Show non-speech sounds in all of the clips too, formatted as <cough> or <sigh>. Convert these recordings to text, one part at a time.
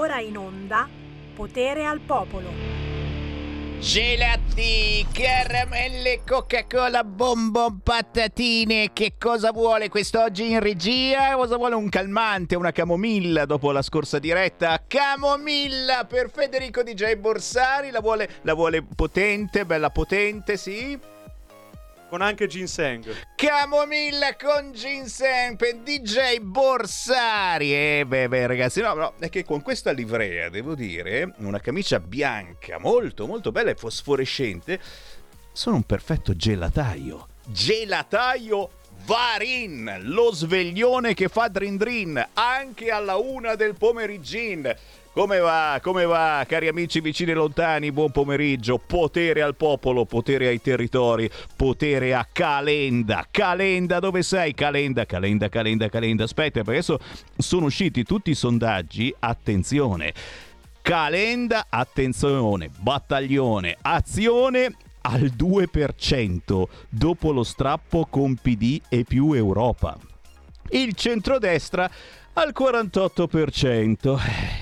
ora in onda Potere al Popolo. Gelati, caramelle, Coca-Cola, bonbon, patatine. Che cosa vuole quest'oggi in regia? Cosa vuole un calmante, una camomilla dopo la scorsa diretta? Camomilla per Federico DJ Borsari. La vuole, la vuole potente, bella potente, sì? Con anche ginseng. Camomilla con ginseng per DJ Borsari. Eh, beh, beh, ragazzi, no, no, è che con questa livrea, devo dire, una camicia bianca, molto, molto bella e fosforescente, sono un perfetto gelataio. Gelataio Varin, lo sveglione che fa drin drin anche alla una del pomeriggin. Come va? Come va, cari amici vicini e lontani? Buon pomeriggio. Potere al popolo, potere ai territori, potere a Calenda. Calenda, dove sei? Calenda, Calenda, Calenda, Calenda. Aspetta, perché adesso sono usciti tutti i sondaggi. Attenzione. Calenda, attenzione, battaglione, azione al 2% dopo lo strappo con PD e più Europa. Il centrodestra al 48%.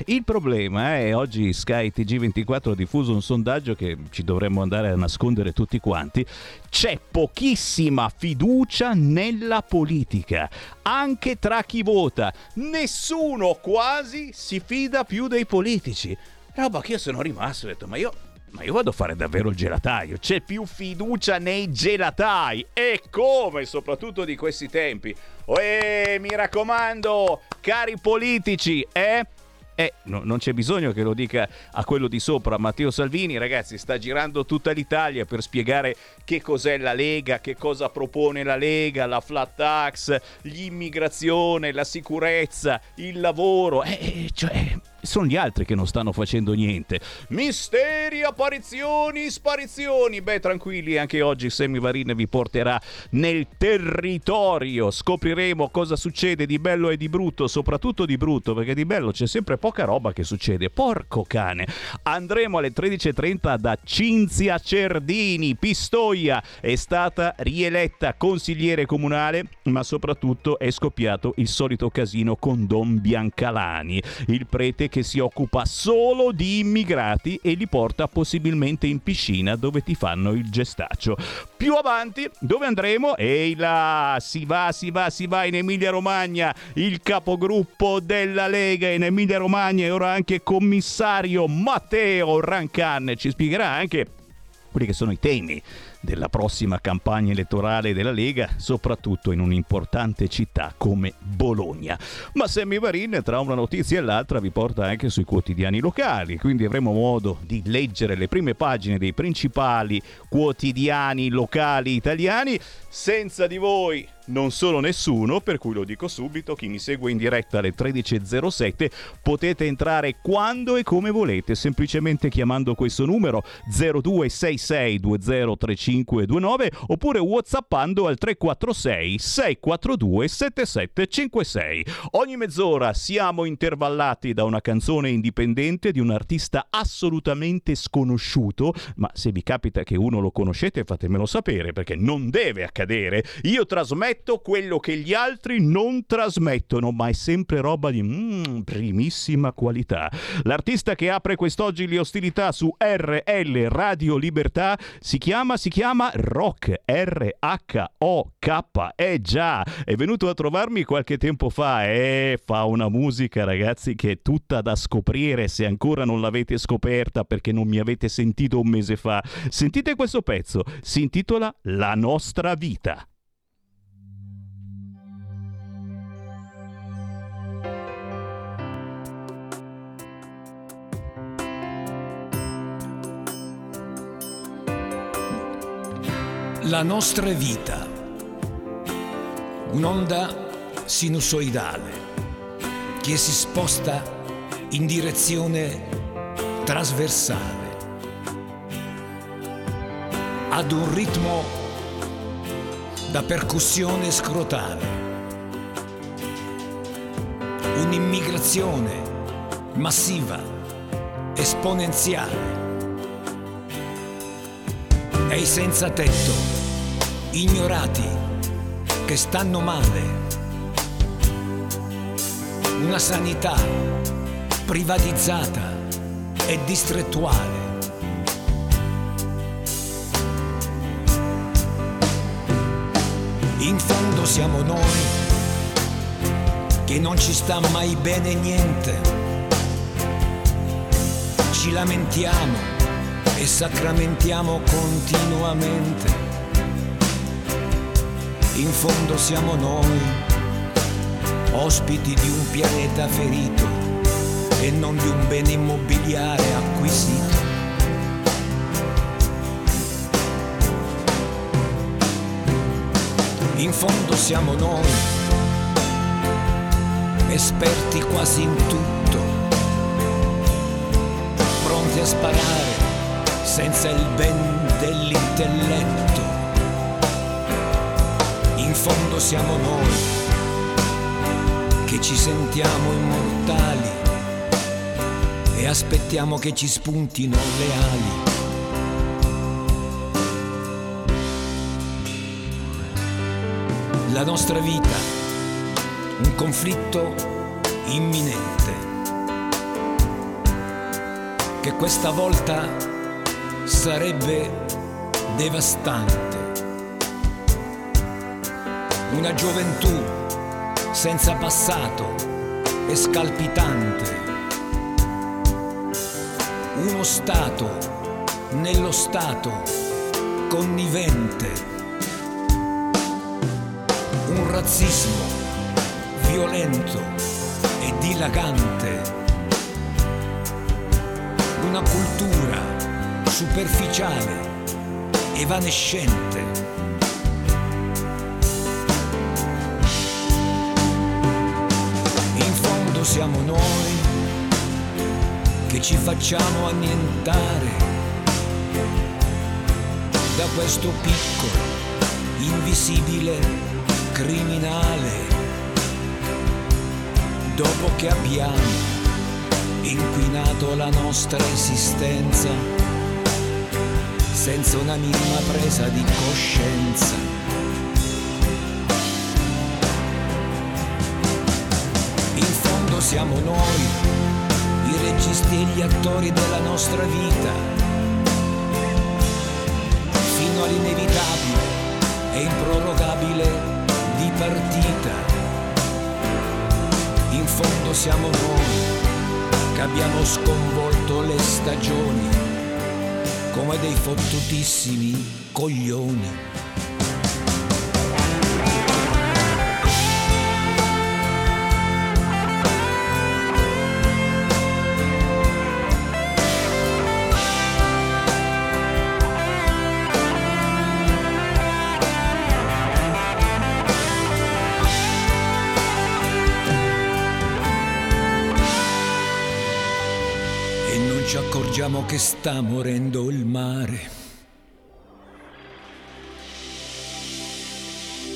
Il problema è oggi Sky TG24 ha diffuso un sondaggio che ci dovremmo andare a nascondere tutti quanti. C'è pochissima fiducia nella politica, anche tra chi vota. Nessuno quasi si fida più dei politici. Roba che io sono rimasto e ho detto, ma io ma io vado a fare davvero il gelataio. C'è più fiducia nei gelatai. E come, soprattutto di questi tempi. E mi raccomando, cari politici, eh? Eh, no, non c'è bisogno che lo dica a quello di sopra, Matteo Salvini, ragazzi, sta girando tutta l'Italia per spiegare che cos'è la Lega, che cosa propone la Lega, la flat tax, l'immigrazione, la sicurezza, il lavoro. Eh, eh cioè, sono gli altri che non stanno facendo niente. Misteri, apparizioni, sparizioni. Beh, tranquilli, anche oggi Sammy Varin vi porterà nel territorio. Scopriremo cosa succede di bello e di brutto, soprattutto di brutto, perché di bello c'è sempre poca roba che succede. Porco cane. Andremo alle 13.30 da Cinzia Cerdini, Pistoia. È stata rieletta consigliere comunale, ma soprattutto è scoppiato il solito casino con Don Biancalani, il prete che si occupa solo di immigrati e li porta possibilmente in piscina dove ti fanno il gestaccio. Più avanti, dove andremo? Ehi là, si va, si va, si va in Emilia Romagna, il capogruppo della Lega in Emilia Romagna e ora anche commissario Matteo Rancan ci spiegherà anche quelli che sono i temi della prossima campagna elettorale della Lega, soprattutto in un'importante città come Bologna. Ma Sammy Varin tra una notizia e l'altra vi porta anche sui quotidiani locali, quindi avremo modo di leggere le prime pagine dei principali quotidiani locali italiani. Senza di voi non sono nessuno, per cui lo dico subito, chi mi segue in diretta alle 13.07 potete entrare quando e come volete, semplicemente chiamando questo numero 0266203529 oppure whatsappando al 346 642 7756. Ogni mezz'ora siamo intervallati da una canzone indipendente di un artista assolutamente sconosciuto, ma se vi capita che uno lo conoscete fatemelo sapere perché non deve accadere. Io trasmetto trasmetto quello che gli altri non trasmettono, ma è sempre roba di mm, primissima qualità. L'artista che apre quest'oggi le ostilità su RL Radio Libertà si chiama, si chiama Rock, R-H-O-K, eh già, è venuto a trovarmi qualche tempo fa e fa una musica ragazzi che è tutta da scoprire se ancora non l'avete scoperta perché non mi avete sentito un mese fa. Sentite questo pezzo, si intitola La nostra vita. La nostra vita. Un'onda sinusoidale che si sposta in direzione trasversale ad un ritmo da percussione scrotale. Un'immigrazione massiva, esponenziale. E i senza tetto ignorati, che stanno male. Una sanità privatizzata e distrettuale. In fondo siamo noi che non ci sta mai bene niente. Ci lamentiamo sacramentiamo continuamente. In fondo siamo noi, ospiti di un pianeta ferito e non di un bene immobiliare acquisito. In fondo siamo noi, esperti quasi in tutto, pronti a sparare senza il ben dell'intelletto. In fondo siamo noi, che ci sentiamo immortali e aspettiamo che ci spuntino le ali. La nostra vita, un conflitto imminente, che questa volta sarebbe devastante. Una gioventù senza passato e scalpitante. Uno Stato nello Stato connivente un razzismo violento e dilagante, una cultura superficiale, evanescente. In fondo siamo noi che ci facciamo annientare da questo piccolo, invisibile criminale dopo che abbiamo inquinato la nostra esistenza senza una minima presa di coscienza. In fondo siamo noi, i registi e gli attori della nostra vita, fino all'inevitabile e improrogabile di partita. In fondo siamo noi che abbiamo sconvolto le stagioni come dei fottutissimi coglioni. Che sta morendo il mare.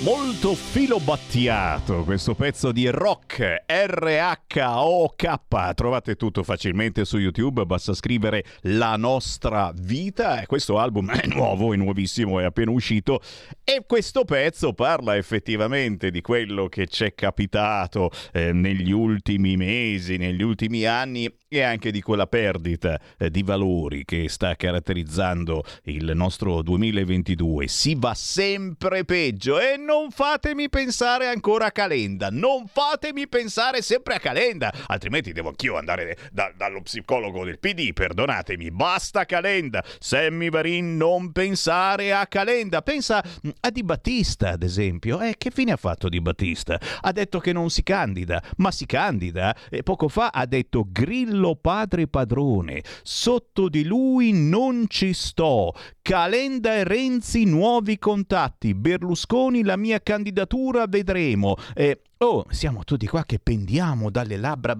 Molto filobattiato questo pezzo di rock R-H-O-K. Trovate tutto facilmente su YouTube, basta scrivere La nostra vita. Questo album è nuovo, è nuovissimo, è appena uscito. E questo pezzo parla effettivamente di quello che ci è capitato eh, negli ultimi mesi, negli ultimi anni e anche di quella perdita eh, di valori che sta caratterizzando il nostro 2022. Si va sempre peggio e non fatemi pensare ancora a Calenda, non fatemi pensare sempre a Calenda, altrimenti devo anch'io andare da- dallo psicologo del PD, perdonatemi, basta Calenda, Sammy Varin non pensare a Calenda, pensa mm, a Di Battista ad esempio, eh, che fine ha fatto Di Battista? Ha detto che non si candida, ma si candida e poco fa ha detto Grillo padre padrone, sotto di lui non ci sto, Calenda e Renzi nuovi contatti, Berlusconi la mia candidatura vedremo. Eh, Oh, siamo tutti qua che pendiamo dalle labbra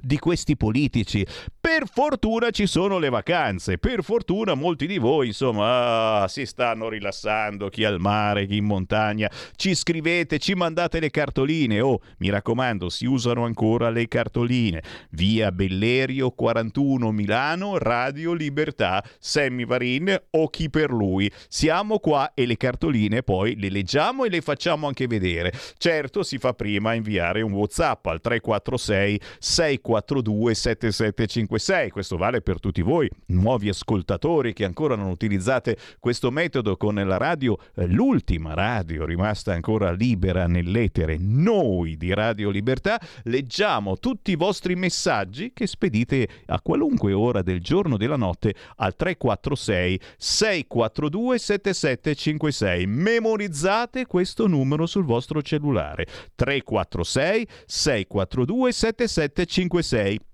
di questi politici. Per fortuna ci sono le vacanze, per fortuna molti di voi, insomma, ah, si stanno rilassando, chi al mare, chi in montagna. Ci scrivete, ci mandate le cartoline. Oh, mi raccomando, si usano ancora le cartoline. Via Bellerio 41 Milano, Radio Libertà, Sammy Varin o chi per lui. Siamo qua e le cartoline poi le leggiamo e le facciamo anche vedere. Certo, intanto si fa prima a inviare un WhatsApp al 346 642 7756. Questo vale per tutti voi, nuovi ascoltatori che ancora non utilizzate questo metodo con la radio, eh, l'ultima radio rimasta ancora libera nell'etere, noi di Radio Libertà, leggiamo tutti i vostri messaggi che spedite a qualunque ora del giorno o della notte al 346 642 7756. Memorizzate questo numero sul vostro cellulare 346 642 7756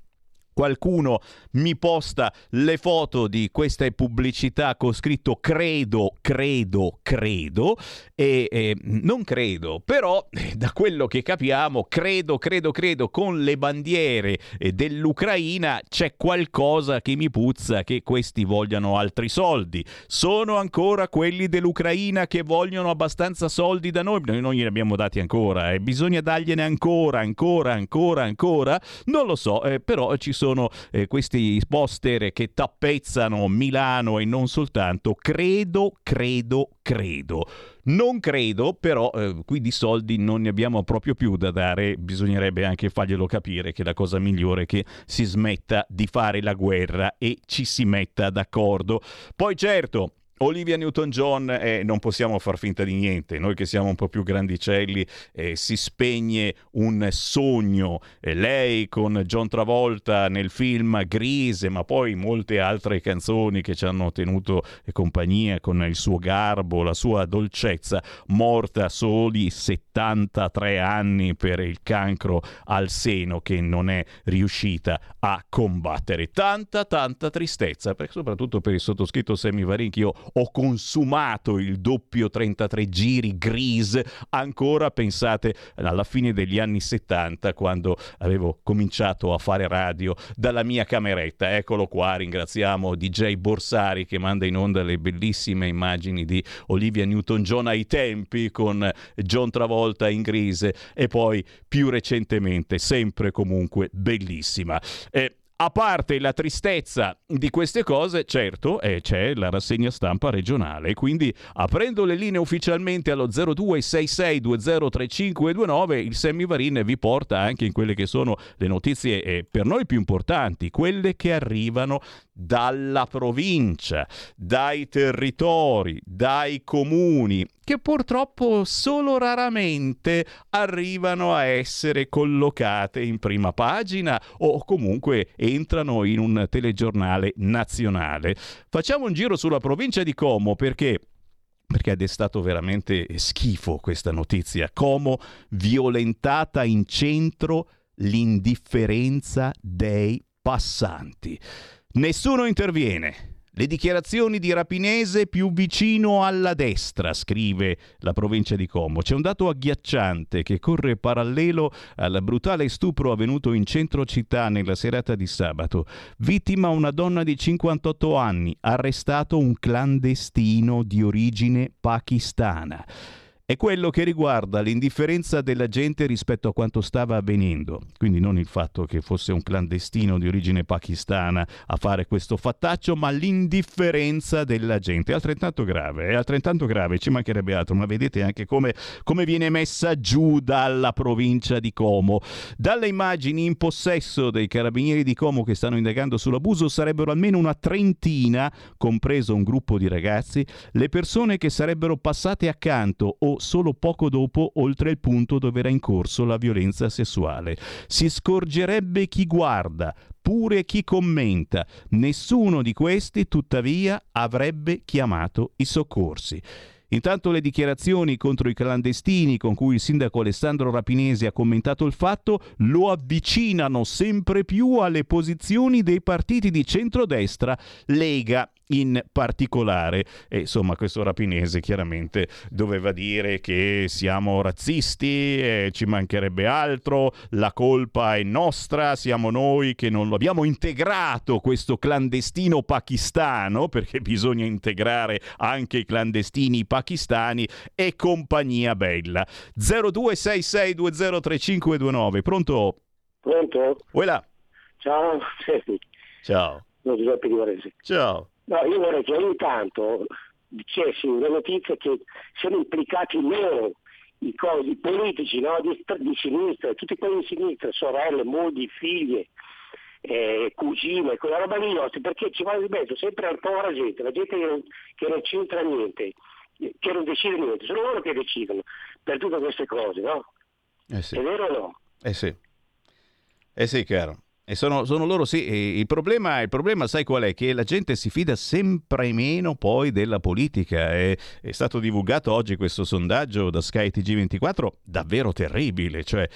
qualcuno mi posta le foto di queste pubblicità con scritto credo, credo, credo e eh, non credo, però eh, da quello che capiamo, credo, credo, credo con le bandiere eh, dell'Ucraina c'è qualcosa che mi puzza che questi vogliano altri soldi. Sono ancora quelli dell'Ucraina che vogliono abbastanza soldi da noi, noi non gliene abbiamo dati ancora e eh. bisogna dargliene ancora, ancora, ancora, ancora. Non lo so, eh, però ci sono sono eh, questi poster che tappezzano Milano e non soltanto, credo, credo, credo. Non credo, però eh, qui di soldi non ne abbiamo proprio più da dare, bisognerebbe anche farglielo capire che la cosa migliore è che si smetta di fare la guerra e ci si metta d'accordo. Poi certo, Olivia Newton-John, eh, non possiamo far finta di niente, noi che siamo un po' più grandicelli, eh, si spegne un sogno, eh, lei con John Travolta nel film Grise, ma poi molte altre canzoni che ci hanno tenuto compagnia con il suo garbo, la sua dolcezza, morta a soli 73 anni per il cancro al seno che non è riuscita a combattere. Tanta, tanta tristezza, soprattutto per il sottoscritto Sammy Varin, che io ho consumato il doppio 33 giri Grease ancora pensate alla fine degli anni 70 quando avevo cominciato a fare radio dalla mia cameretta. Eccolo qua ringraziamo DJ Borsari che manda in onda le bellissime immagini di Olivia Newton-John ai tempi con John Travolta in Grease e poi più recentemente sempre comunque bellissima. Eh, a parte la tristezza di queste cose, certo, eh, c'è la rassegna stampa regionale, quindi aprendo le linee ufficialmente allo 0266203529, il Semivarin vi porta anche in quelle che sono le notizie eh, per noi più importanti, quelle che arrivano dalla provincia, dai territori, dai comuni, che purtroppo solo raramente arrivano a essere collocate in prima pagina o comunque entrano in un telegiornale nazionale. Facciamo un giro sulla provincia di Como perché perché ha destato veramente schifo questa notizia. Como violentata in centro l'indifferenza dei passanti. Nessuno interviene. Le dichiarazioni di Rapinese più vicino alla destra, scrive la provincia di Como. C'è un dato agghiacciante che corre parallelo al brutale stupro avvenuto in centro città nella serata di sabato. Vittima una donna di 58 anni, arrestato un clandestino di origine pakistana è quello che riguarda l'indifferenza della gente rispetto a quanto stava avvenendo. Quindi non il fatto che fosse un clandestino di origine pakistana a fare questo fattaccio, ma l'indifferenza della gente. È altrettanto grave, è altrettanto grave, ci mancherebbe altro, ma vedete anche come, come viene messa giù dalla provincia di Como. Dalle immagini in possesso dei carabinieri di Como che stanno indagando sull'abuso sarebbero almeno una trentina, compreso un gruppo di ragazzi, le persone che sarebbero passate accanto o solo poco dopo oltre il punto dove era in corso la violenza sessuale. Si scorgerebbe chi guarda, pure chi commenta. Nessuno di questi, tuttavia, avrebbe chiamato i soccorsi. Intanto le dichiarazioni contro i clandestini con cui il sindaco Alessandro Rapinesi ha commentato il fatto lo avvicinano sempre più alle posizioni dei partiti di centrodestra, Lega in particolare. E insomma, questo rapinese chiaramente doveva dire che siamo razzisti, e ci mancherebbe altro, la colpa è nostra, siamo noi che non lo abbiamo integrato questo clandestino pakistano, perché bisogna integrare anche i clandestini pakistani e compagnia bella. 0266203529, pronto? Pronto? Voilà. Ciao. <laughs> Ciao. Ciao. No, io vorrei che ogni tanto dicessi una notizia che siano implicati loro, i, co- i politici no? di, di sinistra, tutti quelli di sinistra, sorelle, mogli, figlie, eh, cugine, quella roba lì, perché ci va di mezzo sempre la povera gente, la gente che non, che non c'entra niente, che non decide niente, sono loro che decidono per tutte queste cose, no? Eh sì. È vero o no? Eh sì. Eh sì, caro. E sono, sono loro, sì. Il, problema, il problema, sai qual è? Che la gente si fida sempre meno poi della politica. È, è stato divulgato oggi questo sondaggio da Sky TG24, davvero terribile. Cioè,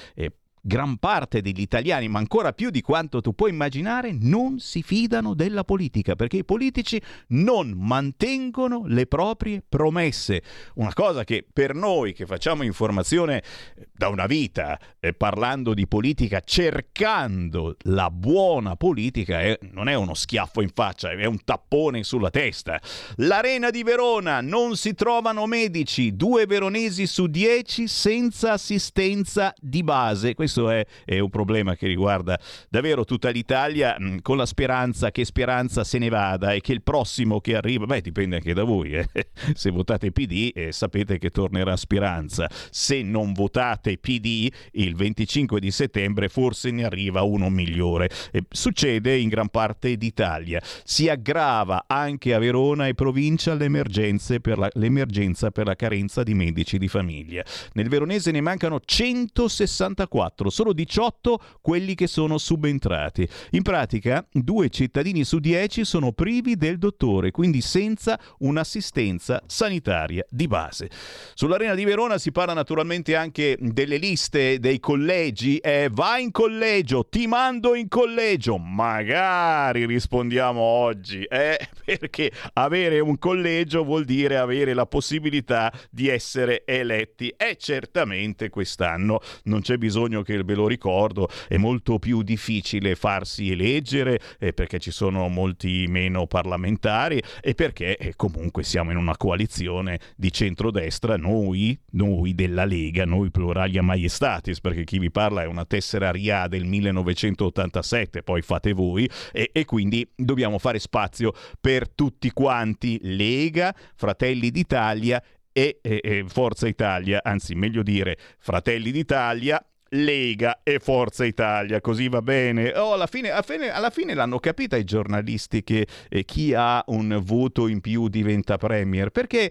gran parte degli italiani, ma ancora più di quanto tu puoi immaginare, non si fidano della politica perché i politici non mantengono le proprie promesse. Una cosa che per noi che facciamo informazione eh, da una vita, eh, parlando di politica, cercando la buona politica, è, non è uno schiaffo in faccia, è un tappone sulla testa. L'Arena di Verona non si trovano medici, due veronesi su dieci senza assistenza di base. Questo questo è, è, un problema che riguarda davvero tutta l'Italia, mh, con la speranza che Speranza se ne vada e che il prossimo che arriva, beh dipende anche da voi, eh. <laughs> se votate PD eh, sapete che tornerà Speranza, se non votate PD il 25 di settembre forse ne arriva uno migliore. Eh, succede in gran parte d'Italia, si aggrava anche a Verona e provincia per la, l'emergenza per la carenza di medici di famiglia. Nel veronese ne mancano 164 4, solo 18 quelli che sono subentrati. In pratica, due cittadini su 10 sono privi del dottore, quindi senza un'assistenza sanitaria di base. Sull'Arena di Verona si parla naturalmente anche delle liste dei collegi. Eh, vai in collegio, ti mando in collegio. Magari rispondiamo oggi, eh, <laughs> perché avere un collegio vuol dire avere la possibilità di essere eletti. E certamente quest'anno non c'è bisogno che che ve lo ricordo è molto più difficile farsi eleggere eh, perché ci sono molti meno parlamentari e perché eh, comunque siamo in una coalizione di centrodestra, noi, noi della Lega, noi pluralia maiestatis, perché chi vi parla è una tessera RIA del 1987, poi fate voi, e, e quindi dobbiamo fare spazio per tutti quanti, Lega, Fratelli d'Italia e, e, e, Forza Italia, anzi meglio dire Fratelli d'Italia Lega e Forza Italia, così va bene. Oh, alla, fine, alla, fine, alla, fine, l'hanno capita i giornalisti che eh, chi ha un voto in più diventa premier, perché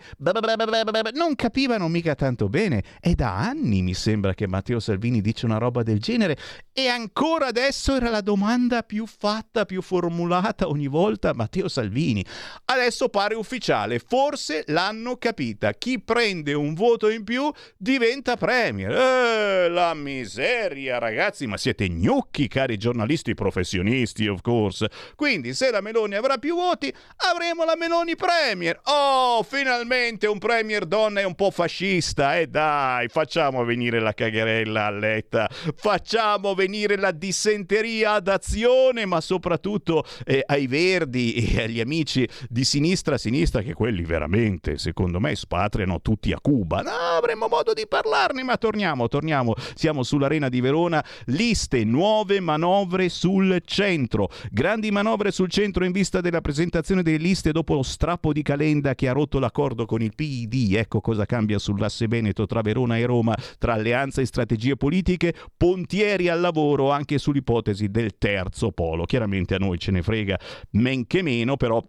non capivano mica tanto bene. È da anni mi sembra che Matteo Salvini dice una roba del genere e ancora adesso era la domanda più fatta, più formulata ogni volta Matteo Salvini. Adesso pare ufficiale, forse l'hanno capita. Chi prende un voto in più diventa premier. Eh, la miseria ragazzi, ma siete gnocchi, cari giornalisti professionisti, of course. Quindi, se la Meloni avrà più voti, avremo la Meloni Premier. Oh, finalmente un Premier donna e un po' fascista. E eh dai, facciamo venire la cagherella a letta, facciamo venire la dissenteria ad azione, ma soprattutto eh, ai Verdi e agli amici di sinistra sinistra, che quelli veramente, secondo me, spatriano tutti a Cuba. No, avremo modo di parlarne, ma torniamo, torniamo. Siamo su sull'Arena di Verona, liste, nuove manovre sul centro. Grandi manovre sul centro in vista della presentazione delle liste dopo lo strappo di Calenda che ha rotto l'accordo con il PID. Ecco cosa cambia sull'asse Veneto tra Verona e Roma, tra alleanza e strategie politiche, pontieri al lavoro anche sull'ipotesi del terzo polo. Chiaramente a noi ce ne frega men che meno, però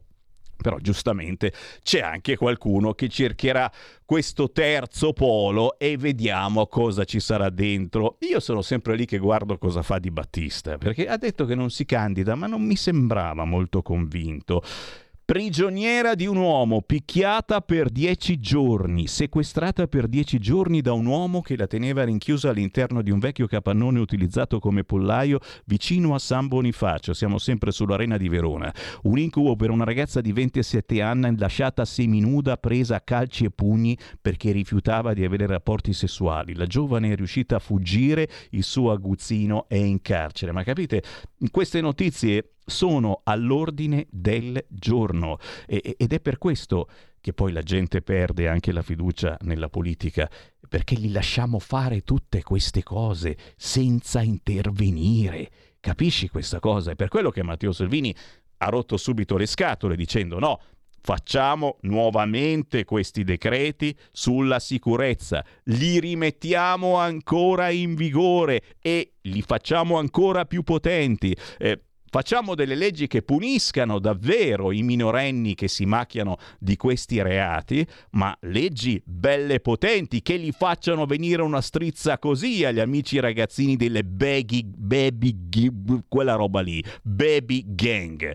però giustamente c'è anche qualcuno che cercherà questo terzo polo e vediamo cosa ci sarà dentro. Io sono sempre lì che guardo cosa fa Di Battista, perché ha detto che non si candida, ma non mi sembrava molto convinto. Prigioniera di un uomo, picchiata per dieci giorni, sequestrata per dieci giorni da un uomo che la teneva rinchiusa all'interno di un vecchio capannone utilizzato come pollaio vicino a San Bonifacio. Siamo sempre sull'arena di Verona. Un incubo per una ragazza di 27 anni lasciata seminuda, presa a calci e pugni perché rifiutava di avere rapporti sessuali. La giovane è riuscita a fuggire, il suo aguzzino è in carcere. Ma capite, queste notizie sono all'ordine del giorno e, ed è per questo che poi la gente perde anche la fiducia nella politica, perché gli lasciamo fare tutte queste cose senza intervenire. Capisci questa cosa? È per quello che Matteo Salvini ha rotto subito le scatole dicendo no, Facciamo nuovamente questi decreti sulla sicurezza, li rimettiamo ancora in vigore e li facciamo ancora più potenti. Eh, Facciamo delle leggi che puniscano davvero i minorenni che si macchiano di questi reati, ma leggi belle potenti che li facciano venire una strizza così agli amici ragazzini delle baggy, baby, quella roba lì, baby gang.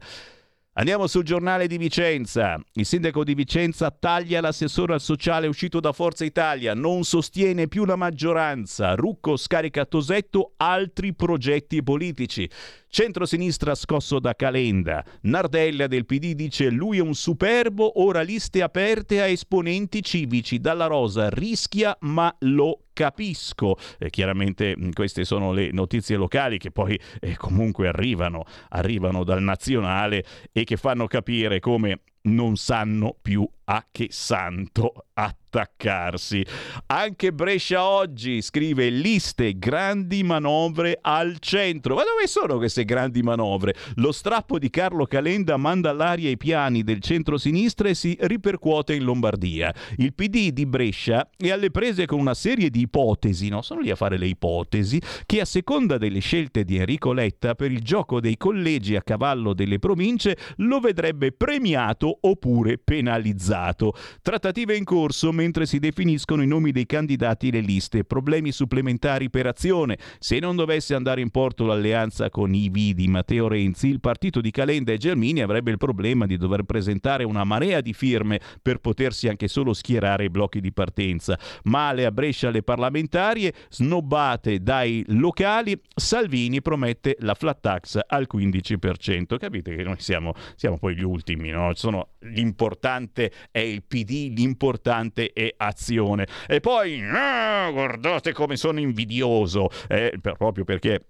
Andiamo sul giornale di Vicenza. Il sindaco di Vicenza taglia l'assessore al sociale uscito da Forza Italia, non sostiene più la maggioranza. Rucco scarica Tosetto altri progetti politici. Centro-sinistra scosso da Calenda. Nardella del PD dice lui è un superbo, ora liste aperte a esponenti civici. Dalla Rosa rischia ma lo capisco. Eh, chiaramente queste sono le notizie locali che poi eh, comunque arrivano, arrivano dal nazionale e che fanno capire come non sanno più a che santo attaccarsi. Anche Brescia oggi scrive liste grandi manovre al centro. Ma dove sono queste grandi manovre? Lo strappo di Carlo Calenda manda all'aria i piani del centro-sinistra e si ripercuote in Lombardia. Il PD di Brescia è alle prese con una serie di ipotesi, no? Sono lì a fare le ipotesi, che a seconda delle scelte di Enrico Letta per il gioco dei collegi a cavallo delle province lo vedrebbe premiato oppure penalizzato. Trattative in corso mentre si definiscono i nomi dei candidati le liste. Problemi supplementari per azione. Se non dovesse andare in porto l'alleanza con i V di Matteo Renzi, il partito di Calenda e Germini avrebbe il problema di dover presentare una marea di firme per potersi anche solo schierare i blocchi di partenza. Male a Brescia le parlamentarie, snobbate dai locali, Salvini promette la flat tax al 15%. Capite che noi siamo, siamo poi gli ultimi, no? Sono l'importante è il PD, l'importante è azione. E poi, ah, guardate come sono invidioso, eh, per, proprio perché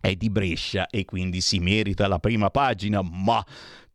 è di Brescia e quindi si merita la prima pagina, ma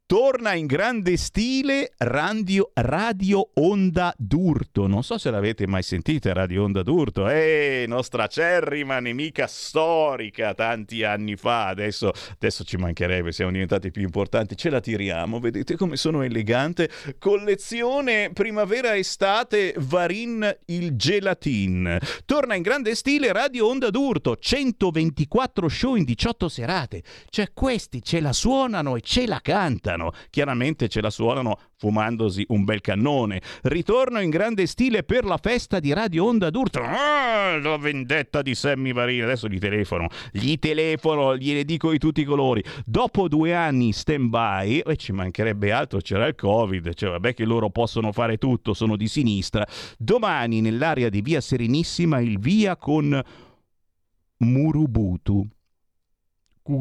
Torna in grande stile Radio, Radio Onda d'Urto. Non so se l'avete mai sentita Radio Onda d'Urto. Eh, nostra acerrima nemica storica tanti anni fa. Adesso, adesso ci mancherebbe, siamo diventati più importanti. Ce la tiriamo. Vedete come sono elegante. Collezione primavera-estate Varin il Gelatin. Torna in grande stile Radio Onda d'Urto. 124 show in 18 serate. Cioè questi ce la suonano e ce la cantano suonano. Chiaramente ce la suonano fumandosi un bel cannone. Ritorno in grande stile per la festa di Radio Onda d'Urto. Ah, la vendetta di Sammy Varini. Adesso gli telefono, gli telefono, gliene dico di tutti i colori. Dopo due anni stand by, e ci mancherebbe altro, c'era il Covid, cioè vabbè che loro possono fare tutto, sono di sinistra. Domani nell'area di Via Serenissima il via con Murubutu.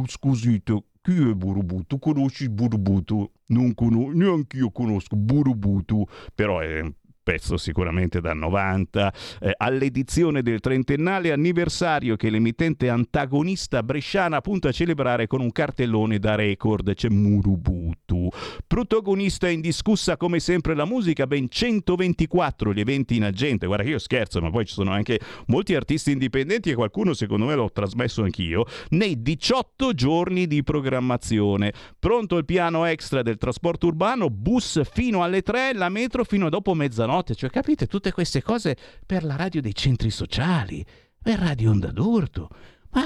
Scusate, chi è Burubutu? Conosci Burubutu? Non conosco, neanche io conosco Burubutu, però è pezzo sicuramente da 90, eh, all'edizione del trentennale anniversario che l'emittente antagonista bresciana punta a celebrare con un cartellone da record, c'è Murubutu. Protagonista indiscussa come sempre la musica, ben 124 gli eventi in agente, guarda che io scherzo, ma poi ci sono anche molti artisti indipendenti e qualcuno secondo me l'ho trasmesso anch'io, nei 18 giorni di programmazione. Pronto il piano extra del trasporto urbano, bus fino alle 3, la metro fino a dopo mezzanotte mezzanotte, cioè capite tutte queste cose per la radio dei centri sociali, per Radio Onda d'Urto. Ma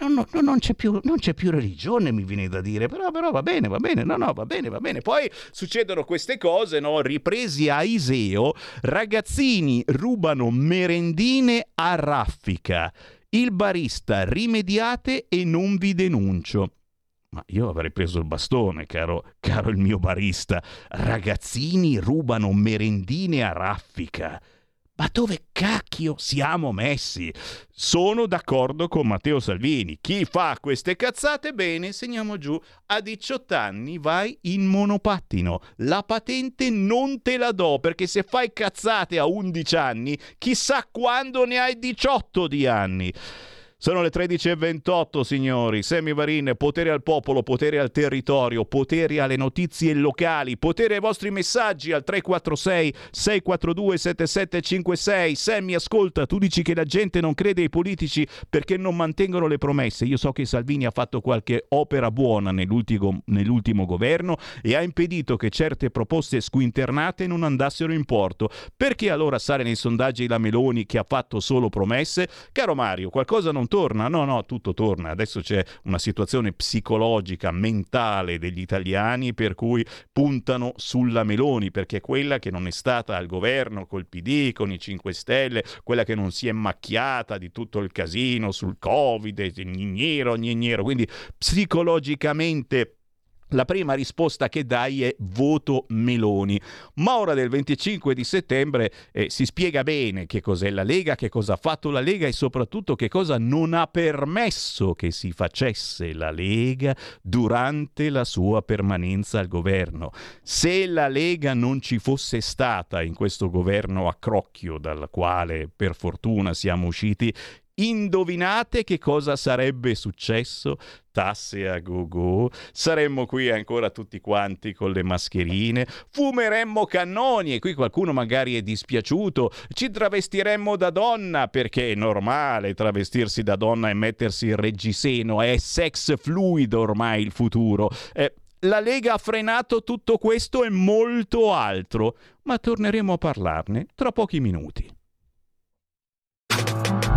non, non, non, c'è più, non, c'è più, religione, mi viene da dire, però, però, va bene, va bene, no, no, va bene, va bene. Poi succedono queste cose, no? ripresi a Iseo, ragazzini rubano merendine a raffica. Il barista rimediate e non vi denuncio. Ma io avrei preso il bastone, caro, caro il mio barista. Ragazzini rubano merendine a raffica. Ma dove cacchio siamo messi? Sono d'accordo con Matteo Salvini. Chi fa queste cazzate, bene, segniamo giù. A 18 anni vai in monopattino. La patente non te la do perché se fai cazzate a 11 anni, chissà quando ne hai 18 di anni. Sono le 13.28, signori. Semi Varin, potere al popolo, potere al territorio, potere alle notizie locali, potere ai vostri messaggi al 346 642 7756. Sammy, ascolta, tu dici che la gente non crede ai politici perché non mantengono le promesse. Io so che Salvini ha fatto qualche opera buona nell'ultimo, nell'ultimo governo e ha impedito che certe proposte squinternate non andassero in porto. Perché allora sale nei sondaggi la Meloni che ha fatto solo promesse? Caro Mario, qualcosa non torna? No, no, tutto torna. Adesso c'è una situazione psicologica, mentale degli italiani per cui puntano sulla Meloni, perché è quella che non è stata al governo col PD, con i 5 Stelle, quella che non si è macchiata di tutto il casino sul Covid, gnignero, gnignero. Quindi psicologicamente la prima risposta che dai è voto Meloni. Ma ora del 25 di settembre eh, si spiega bene che cos'è la Lega, che cosa ha fatto la Lega e soprattutto che cosa non ha permesso che si facesse la Lega durante la sua permanenza al governo. Se la Lega non ci fosse stata in questo governo a crocchio dal quale per fortuna siamo usciti, Indovinate che cosa sarebbe successo? Tasse a go-go, saremmo qui ancora tutti quanti con le mascherine, fumeremmo cannoni e qui qualcuno magari è dispiaciuto, ci travestiremmo da donna perché è normale travestirsi da donna e mettersi il reggiseno, è sex fluido ormai il futuro. Eh, la Lega ha frenato tutto questo e molto altro, ma torneremo a parlarne tra pochi minuti.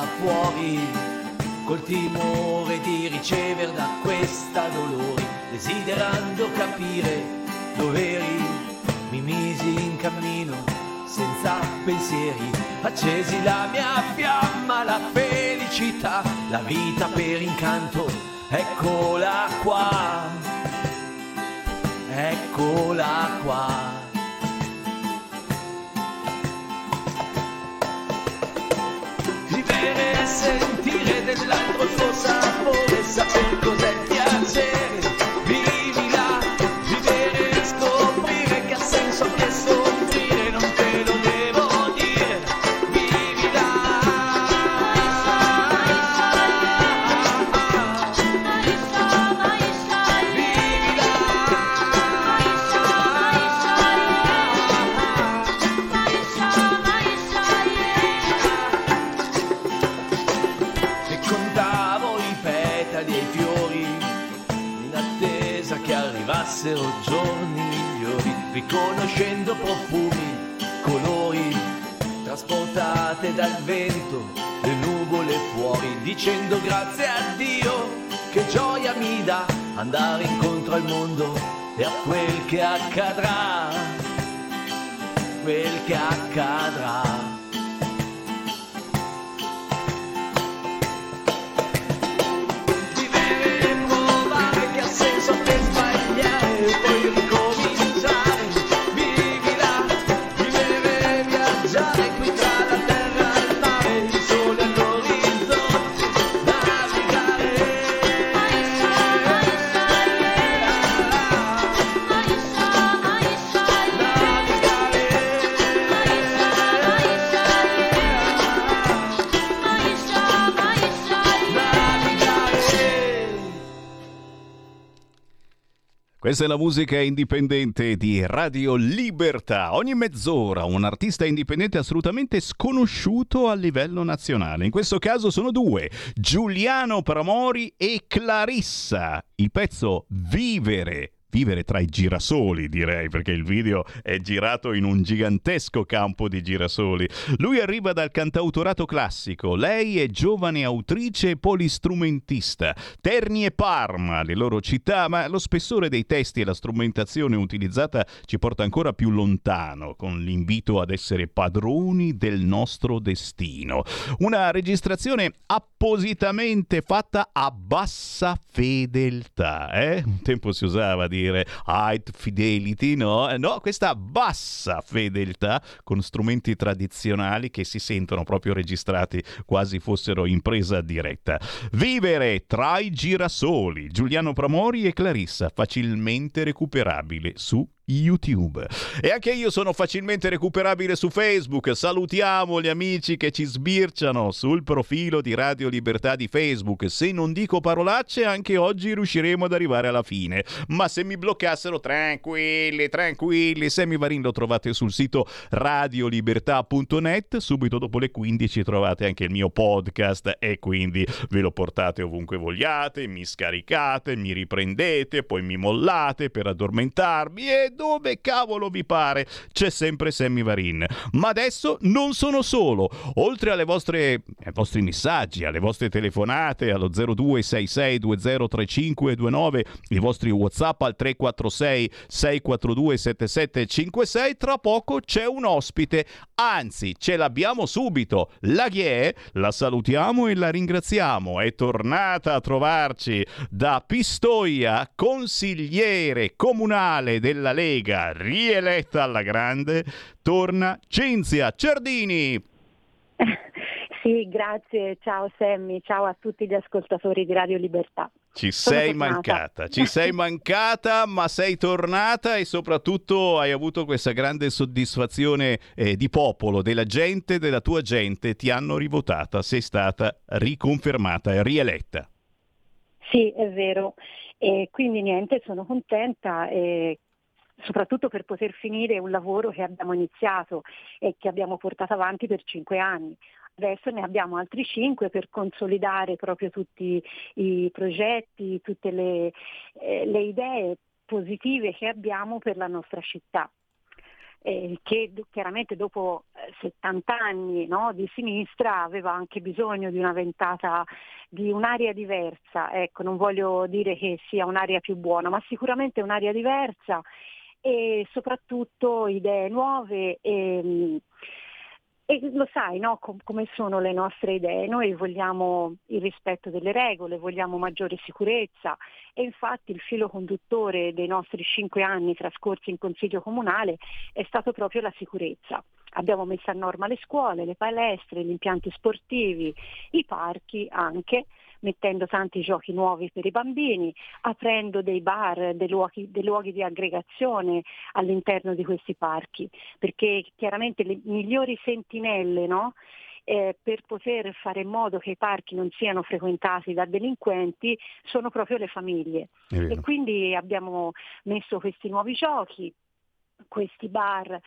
da fuori, col timore di ricevere da questa dolore, desiderando capire dove eri, mi misi in cammino senza pensieri, accesi la mia fiamma, la felicità, la vita per incanto, eccola qua, eccola qua. cadra Questa è la musica indipendente di Radio Libertà. Ogni mezz'ora un artista indipendente assolutamente sconosciuto a livello nazionale. In questo caso sono due, Giuliano Pramori e Clarissa. Il pezzo Vivere vivere tra i girasoli, direi, perché il video è girato in un gigantesco campo di girasoli. Lui arriva dal cantautorato classico, lei è giovane autrice e polistrumentista. Terni e Parma, le loro città, ma lo spessore dei testi e la strumentazione utilizzata ci porta ancora più lontano, con l'invito ad essere padroni del nostro destino. Una registrazione appositamente fatta a bassa fedeltà, eh? Un tempo si usava di dire high fidelity, no? Eh, no, questa bassa fedeltà con strumenti tradizionali che si sentono proprio registrati quasi fossero in presa diretta. Vivere tra i girasoli, Giuliano Pramori e Clarissa, facilmente recuperabile su YouTube. E anche io sono facilmente recuperabile su Facebook. Salutiamo gli amici che ci sbirciano sul profilo di Radio Libertà di Facebook. Se non dico parolacce, anche oggi riusciremo ad arrivare alla fine. Ma se mi bloccassero, tranquilli, tranquilli. Semivarin lo trovate sul sito radiolibertà.net. Subito dopo le 15 trovate anche il mio podcast e quindi ve lo portate ovunque vogliate, mi scaricate, mi riprendete, poi mi mollate per addormentarmi e dove cavolo vi pare, c'è sempre Sammy Varin. Ma adesso non sono solo, oltre alle vostre, ai vostri messaggi, alle vostre telefonate allo 0266203529, i vostri WhatsApp al 346 642 7756, tra poco c'è un ospite, anzi ce l'abbiamo subito. La Ghie, la salutiamo e la ringraziamo, è tornata a trovarci da Pistoia, consigliere comunale della Lega Lega rieletta alla grande, torna Cinzia Cerdini. <laughs> Sì, grazie, ciao Sammy, ciao a tutti gli ascoltatori di Radio Libertà. Ci sei mancata, ci <laughs> sei mancata, ma sei tornata e soprattutto hai avuto questa grande soddisfazione eh, di popolo, della gente, della tua gente, ti hanno rivotata, sei stata riconfermata e rieletta. Sì, è vero. E quindi niente, sono contenta e soprattutto per poter finire un lavoro che abbiamo iniziato e che abbiamo portato avanti per cinque anni. Adesso ne abbiamo altri cinque per consolidare proprio tutti i progetti, tutte le, eh, le idee positive che abbiamo per la nostra città. Eh, che chiaramente dopo 70 eh, anni no, di sinistra aveva anche bisogno di una ventata, di un'area diversa. Ecco, non voglio dire che sia un'area più buona, ma sicuramente un'area diversa e soprattutto idee nuove. E, e lo sai no? Com- come sono le nostre idee, noi vogliamo il rispetto delle regole, vogliamo maggiore sicurezza e infatti il filo conduttore dei nostri cinque anni trascorsi in Consiglio Comunale è stato proprio la sicurezza. Abbiamo messo a norma le scuole, le palestre, gli impianti sportivi, i parchi anche mettendo tanti giochi nuovi per i bambini, aprendo dei bar, dei luoghi, dei luoghi di aggregazione all'interno di questi parchi, perché chiaramente le migliori sentinelle no? eh, per poter fare in modo che i parchi non siano frequentati da delinquenti sono proprio le famiglie. E quindi abbiamo messo questi nuovi giochi, questi bar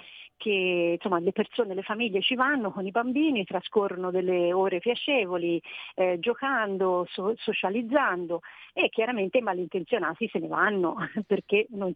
che insomma, le persone, le famiglie ci vanno con i bambini, trascorrono delle ore piacevoli, eh, giocando, so- socializzando e chiaramente i malintenzionati se ne vanno <laughs> perché non,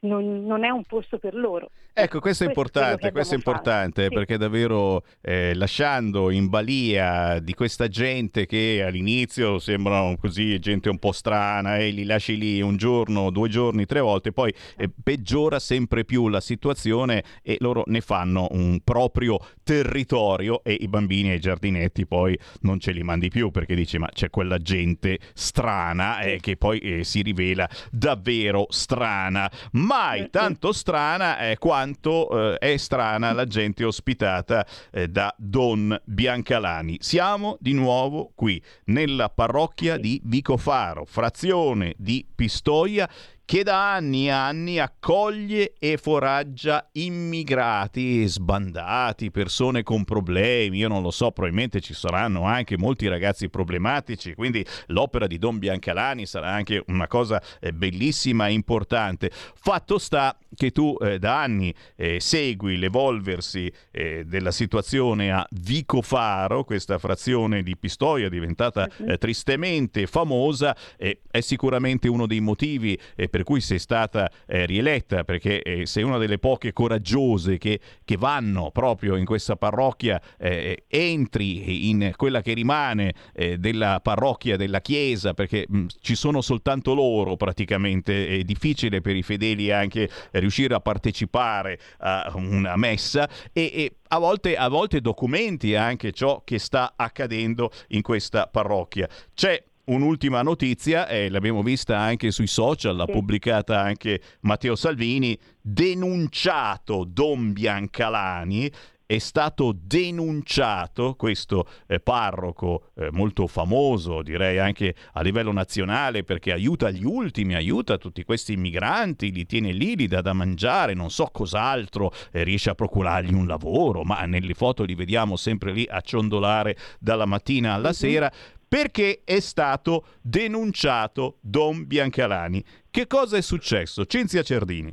non, non, è un posto per loro. Ecco, questo è importante, è questo è importante sì. perché davvero eh, lasciando in balia di questa gente che all'inizio sembrano così gente un po' strana e li lasci lì un giorno, due giorni, tre volte, poi eh, peggiora sempre più la situazione e loro ne fanno un proprio territorio e i bambini e i giardinetti poi non ce li mandi più perché dici ma c'è quella gente strana eh, che poi eh, si rivela davvero strana. Mai tanto strana eh, quanto è strana la gente ospitata eh, da Don Biancalani. Siamo di nuovo qui nella parrocchia di Vicofaro, frazione di Pistoia che da anni e anni accoglie e foraggia immigrati sbandati, persone con problemi, io non lo so, probabilmente ci saranno anche molti ragazzi problematici, quindi l'opera di Don Biancalani sarà anche una cosa eh, bellissima e importante. Fatto sta che tu eh, da anni eh, segui l'evolversi eh, della situazione a Vico Faro, questa frazione di Pistoia diventata eh, tristemente famosa, è sicuramente uno dei motivi eh, per cui sei stata eh, rieletta, perché sei una delle poche coraggiose che, che vanno proprio in questa parrocchia, entri in quella che rimane della parrocchia della Chiesa, perché mh, ci sono soltanto loro praticamente, è difficile per i fedeli anche riuscire a partecipare a una messa e, e a, volte, a volte documenti anche ciò che sta accadendo in questa parrocchia. C'è Un'ultima notizia, eh, l'abbiamo vista anche sui social, l'ha pubblicata anche Matteo Salvini, denunciato Don Biancalani è stato denunciato questo eh, parroco eh, molto famoso, direi anche a livello nazionale, perché aiuta gli ultimi, aiuta tutti questi migranti, li tiene lì, li dà da mangiare, non so cos'altro, eh, riesce a procurargli un lavoro, ma nelle foto li vediamo sempre lì a ciondolare dalla mattina alla uh-huh. sera perché è stato denunciato Don Biancalani. Che cosa è successo? Cinzia Cerdini.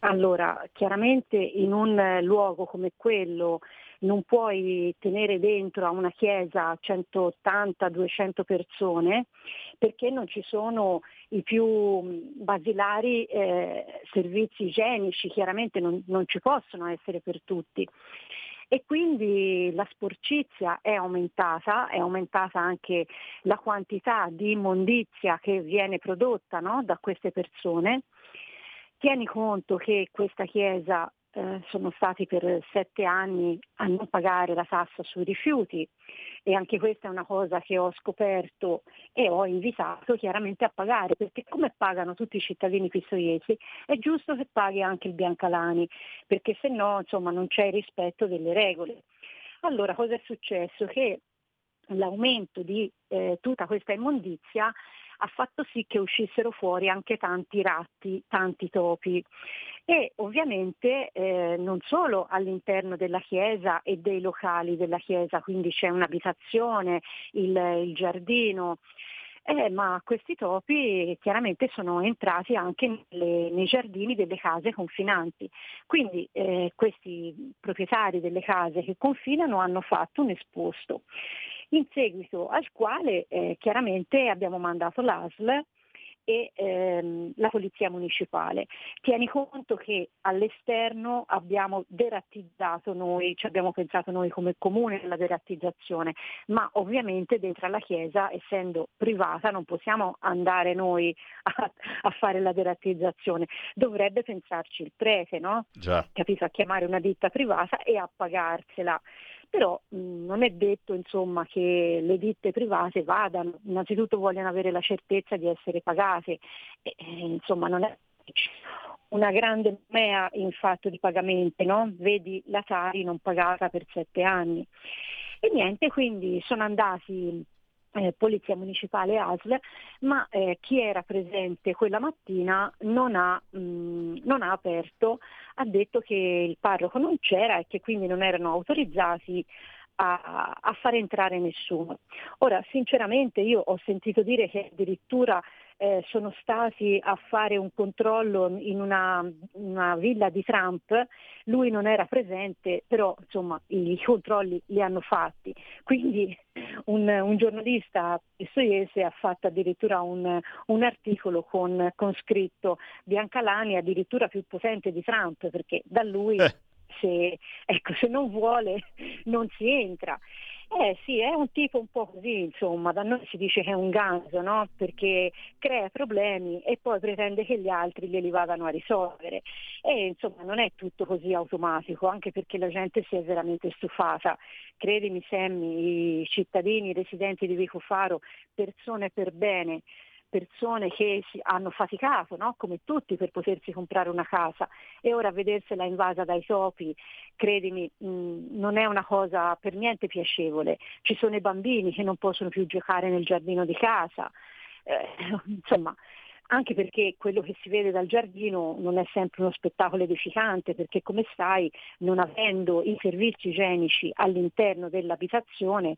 Allora, chiaramente in un luogo come quello non puoi tenere dentro a una chiesa 180-200 persone perché non ci sono i più basilari eh, servizi igienici, chiaramente non, non ci possono essere per tutti. E quindi la sporcizia è aumentata, è aumentata anche la quantità di immondizia che viene prodotta no, da queste persone. Tieni conto che questa chiesa eh, sono stati per sette anni a non pagare la tassa sui rifiuti e anche questa è una cosa che ho scoperto e ho invitato chiaramente a pagare perché come pagano tutti i cittadini pistoiesi è giusto che paghi anche il Biancalani perché se no insomma non c'è rispetto delle regole. Allora cosa è successo? Che l'aumento di eh, tutta questa immondizia ha fatto sì che uscissero fuori anche tanti ratti, tanti topi. E ovviamente eh, non solo all'interno della chiesa e dei locali della chiesa, quindi c'è un'abitazione, il, il giardino, eh, ma questi topi chiaramente sono entrati anche nelle, nei giardini delle case confinanti. Quindi eh, questi proprietari delle case che confinano hanno fatto un esposto in seguito al quale eh, chiaramente abbiamo mandato l'ASL e ehm, la Polizia Municipale. Tieni conto che all'esterno abbiamo derattizzato noi, ci abbiamo pensato noi come comune alla derattizzazione, ma ovviamente dentro alla Chiesa, essendo privata, non possiamo andare noi a, a fare la derattizzazione. Dovrebbe pensarci il prete, no? Già. Capito? A chiamare una ditta privata e a pagarsela però mh, non è detto insomma, che le ditte private vadano, innanzitutto vogliono avere la certezza di essere pagate, e, eh, insomma non è una grande mea in fatto di pagamenti, no? vedi la Tari non pagata per sette anni. E niente, quindi sono andati eh, Polizia Municipale ASL, ma eh, chi era presente quella mattina non ha, mh, non ha, aperto, ha detto che il parroco non c'era e che quindi non erano autorizzati a, a far entrare nessuno. Ora, sinceramente io ho sentito dire che addirittura eh, sono stati a fare un controllo in una, una, villa di Trump, lui non era presente, però insomma i controlli li hanno fatti. Quindi un, un giornalista pistoiese ha fatto addirittura un, un articolo con, con, scritto Biancalani addirittura più potente di Trump, perché da lui... Eh. Se, ecco, se non vuole non si entra. Eh sì, è un tipo un po' così, insomma, da noi si dice che è un ganzo, no? Perché crea problemi e poi pretende che gli altri glieli vadano a risolvere. E insomma non è tutto così automatico, anche perché la gente si è veramente stufata. Credimi Sammy, i cittadini, i residenti di Vico Faro, persone per bene, persone che hanno faticato, no? come tutti, per potersi comprare una casa e ora vedersela invasa dai topi, credimi, mh, non è una cosa per niente piacevole. Ci sono i bambini che non possono più giocare nel giardino di casa. Eh, <laughs> insomma, anche perché quello che si vede dal giardino non è sempre uno spettacolo edificante, perché come sai, non avendo i servizi igienici all'interno dell'abitazione,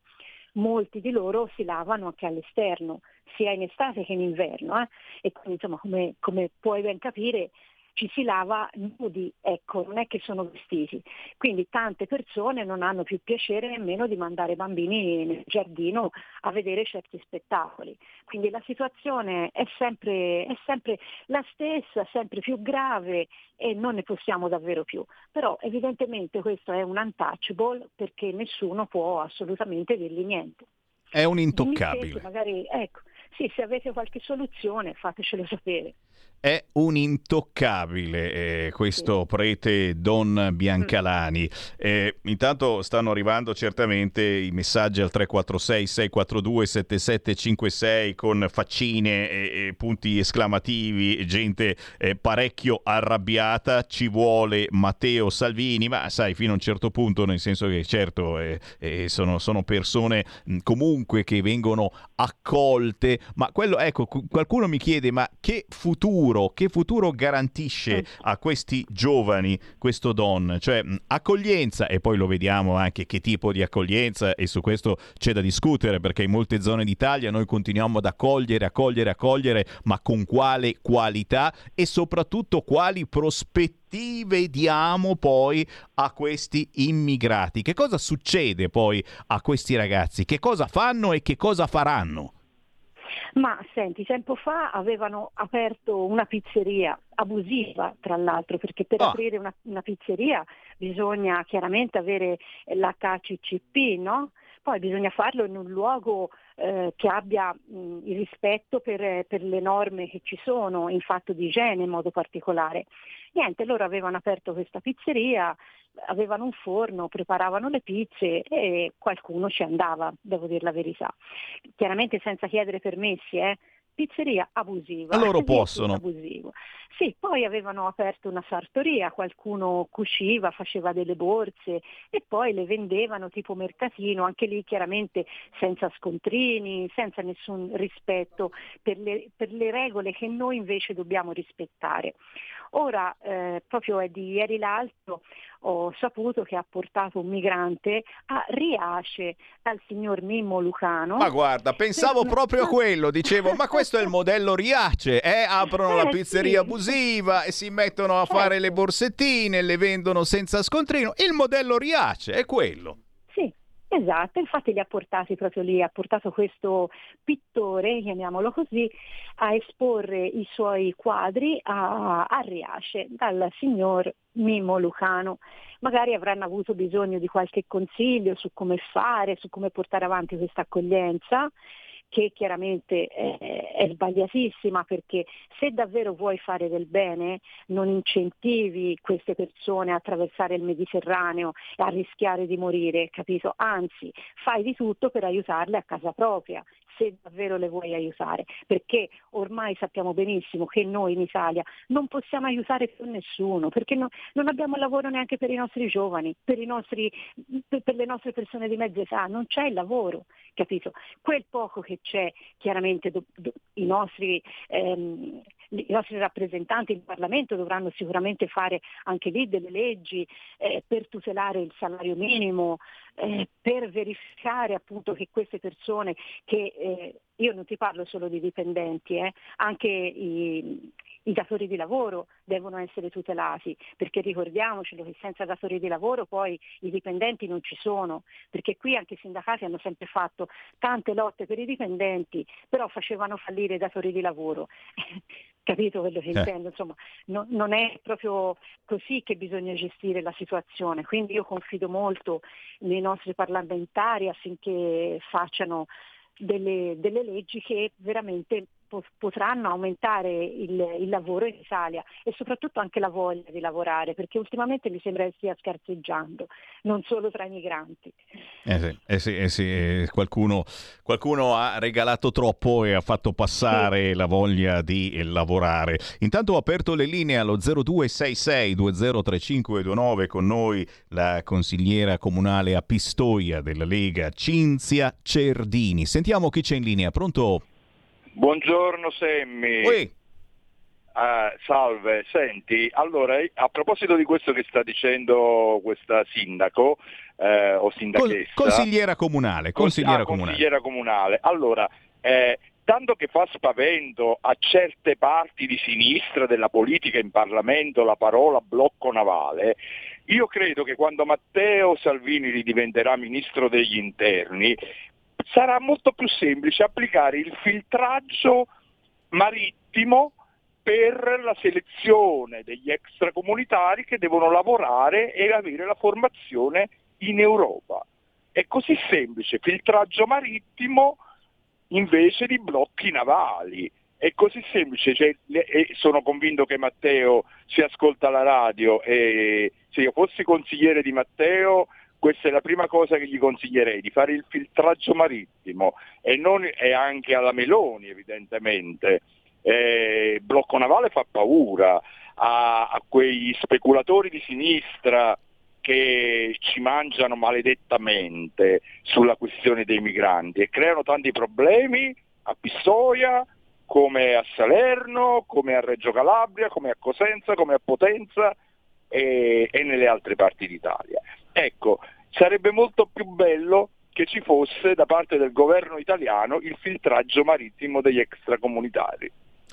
molti di loro si lavano anche all'esterno, sia in estate che in inverno. Eh? E quindi insomma come, come puoi ben capire ci si lava nudi, ecco, non è che sono vestiti. Quindi tante persone non hanno più piacere nemmeno di mandare bambini nel giardino a vedere certi spettacoli. Quindi la situazione è sempre, è sempre la stessa, sempre più grave e non ne possiamo davvero più. Però evidentemente questo è un untouchable perché nessuno può assolutamente dirgli niente. È un intoccabile. Magari, ecco, sì, se avete qualche soluzione fatecelo sapere è un intoccabile eh, questo prete Don Biancalani. Eh, intanto stanno arrivando certamente i messaggi al 346 642 7756 con faccine e, punti esclamativi, gente eh, parecchio arrabbiata, ci vuole Matteo Salvini, ma sai fino a un certo punto, nel senso che certo eh, eh, sono, sono, persone mh, comunque che vengono accolte, ma quello ecco, qualcuno mi chiede ma che futuro futuro, che futuro garantisce a questi giovani questo Don? Cioè accoglienza e poi lo vediamo anche che tipo di accoglienza e su questo c'è da discutere perché in molte zone d'Italia noi continuiamo ad accogliere, accogliere, accogliere, ma con quale qualità e soprattutto quali prospettive diamo poi a questi immigrati? Che cosa succede poi a questi ragazzi? Che cosa fanno e che cosa faranno? Ma senti, tempo fa avevano aperto una pizzeria abusiva, tra l'altro, perché per oh. aprire una, una, pizzeria bisogna chiaramente avere l'HCCP, no? Poi bisogna farlo in un luogo eh, che abbia mh, il rispetto per, per, le norme che ci sono in fatto di igiene in modo particolare. Niente, loro avevano aperto questa pizzeria, avevano un forno, preparavano le pizze e qualcuno ci andava, devo dire la verità. Chiaramente senza chiedere permessi, eh, pizzeria abusiva. Loro possono. Abusivo. Sì, poi avevano aperto una sartoria, qualcuno cuciva, faceva delle borse e poi le vendevano tipo mercatino, anche lì chiaramente senza scontrini, senza nessun rispetto per le, per le regole che noi invece dobbiamo rispettare. Ora, eh, proprio è di ieri l'altro, ho saputo che ha portato un migrante a Riace dal signor Mimmo Lucano. Ma guarda, pensavo <laughs> proprio a quello, dicevo, ma questo è il modello Riace, eh? aprono eh, la pizzeria sì. Abusiva e si mettono a fare certo. le borsettine, le vendono senza scontrino, il modello Riace è quello. Esatto, infatti li ha portati proprio lì, ha portato questo pittore, chiamiamolo così, a esporre i suoi quadri a, a Riace dal signor Mimo Lucano. Magari avranno avuto bisogno di qualche consiglio su come fare, su come portare avanti questa accoglienza che chiaramente è, è, sbagliatissima perché se davvero vuoi fare del bene non incentivi queste persone a attraversare il Mediterraneo e a rischiare di morire, capito? Anzi, fai di tutto per aiutarle a casa propria se davvero le vuoi aiutare, perché ormai sappiamo benissimo che noi in Italia non possiamo aiutare più nessuno, perché no, non abbiamo lavoro neanche per i nostri giovani, per, i nostri, per, le nostre persone di mezza età, non c'è il lavoro, capito? Quel poco che c'è, chiaramente do, do, i nostri ehm, i nostri rappresentanti in Parlamento dovranno sicuramente fare anche lì delle leggi eh, per tutelare il salario minimo, eh, per verificare appunto che queste persone che eh, io non ti parlo solo di dipendenti, eh, anche i, i datori di lavoro devono essere tutelati, perché ricordiamocelo che senza datori di lavoro poi i dipendenti non ci sono, perché qui anche i sindacati hanno sempre fatto tante lotte per i dipendenti, però facevano fallire i datori di lavoro. Capito quello che eh. intendo? Insomma, no, non è proprio così che bisogna gestire la situazione, quindi io confido molto nei nostri parlamentari affinché facciano delle, delle leggi che veramente potranno aumentare il, il, lavoro in Italia e soprattutto anche la voglia di lavorare, perché ultimamente mi sembra che stia scarseggiando, non solo tra i migranti. Eh sì, eh sì, eh sì. Eh, qualcuno, qualcuno, ha regalato troppo e ha fatto passare la voglia di lavorare. Intanto ho aperto le linee allo 0266 203529 con noi la consigliera comunale a Pistoia della Lega Cinzia Cerdini. Sentiamo chi c'è in linea, pronto? Buongiorno Semmi. Ui. Uh, salve, senti, allora a proposito di questo che sta dicendo questa sindaco eh, o sindachessa... consigliera comunale, consigliera, ah, comunale. consigliera comunale. Allora, eh, tanto che fa spavento a certe parti di sinistra della politica in Parlamento la parola blocco navale, io credo che quando Matteo Salvini ridiventerà ministro degli interni sarà molto più semplice applicare il filtraggio marittimo per la selezione degli extracomunitari che devono lavorare e avere la formazione in Europa. È così semplice, filtraggio marittimo invece di blocchi navali. È così semplice, cioè, sono convinto che Matteo si ascolta la radio e se io fossi consigliere di Matteo questa è la prima cosa che gli consiglierei, di fare il filtraggio marittimo e, non, e anche alla Meloni evidentemente, eh, blocco navale fa paura a, a quei speculatori di sinistra che ci mangiano maledettamente sulla questione dei migranti e creano tanti problemi a Pistoia, come a Salerno, come a Reggio Calabria, come a Cosenza, come a Potenza e, e nelle altre parti d'Italia. Ecco, sarebbe molto più bello che ci fosse da parte del governo italiano il filtraggio marittimo degli extracomunitari.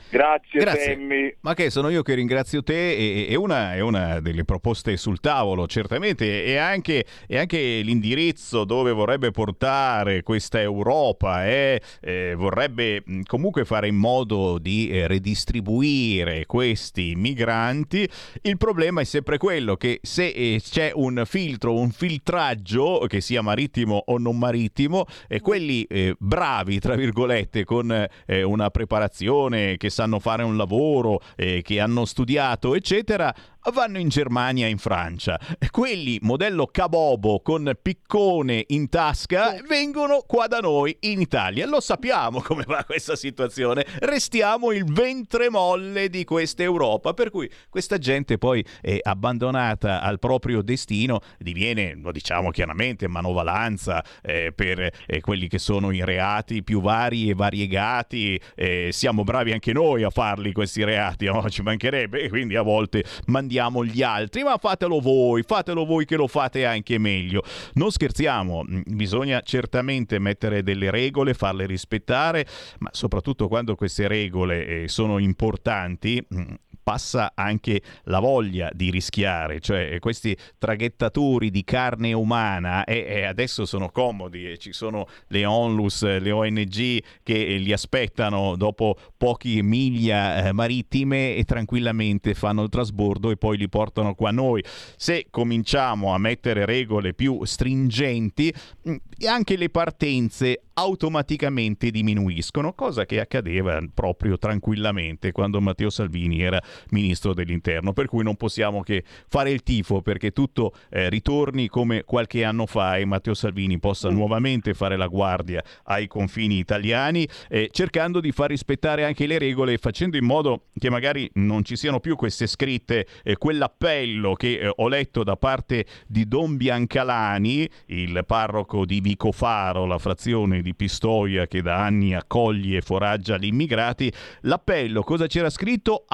Grazie, Grazie. Semmi. Ma che sono io che ringrazio te e, una, è una delle proposte sul tavolo, certamente, e anche, e anche l'indirizzo dove vorrebbe portare questa Europa e eh, vorrebbe mh, comunque fare in modo di eh, redistribuire questi migranti. Il problema è sempre quello che se eh, c'è un filtro, un filtraggio, che sia marittimo o non marittimo, e quelli eh, bravi, tra virgolette, con eh, una preparazione che sanno fare un lavoro, eh, che hanno studiato, eccetera, vanno in Germania e in Francia. Quelli modello Cabobo con piccone in tasca vengono qua da noi in Italia. Lo sappiamo come va questa situazione. Restiamo il ventre molle di questa Europa, per cui questa gente poi è abbandonata al proprio destino, diviene, lo diciamo chiaramente, manovalanza eh, per eh, quelli che sono i reati più vari e variegati. Eh, siamo bravi anche noi a farli questi reati, no? ci mancherebbe, e quindi a volte mandiamo gli altri, ma fatelo voi, fatelo voi che lo fate anche meglio. Non scherziamo, mm, bisogna certamente mettere delle regole, farle rispettare, ma soprattutto quando queste regole eh, sono importanti, mm, passa anche la voglia di rischiare, cioè questi traghettatori di carne umana e, e adesso sono comodi e ci sono le onlus, le ONG che li aspettano dopo poche miglia eh, marittime e tranquillamente fanno il trasbordo e poi li portano qua noi. Se cominciamo a mettere regole più stringenti, mh, anche le partenze automaticamente diminuiscono, cosa che accadeva proprio tranquillamente quando Matteo Salvini era ministro dell'interno, per cui non possiamo che fare il tifo perché tutto eh, ritorni come qualche anno fa e Matteo Salvini possa nuovamente fare la guardia ai confini italiani, eh, cercando di far rispettare anche le regole e facendo in modo che magari non ci siano più queste scritte, eh, quell'appello che eh, ho letto da parte di Don Biancalani, il parroco di Vicofaro, la frazione di Pistoia che da anni accoglie e foraggia gli immigrati, l'appello cosa c'era scritto?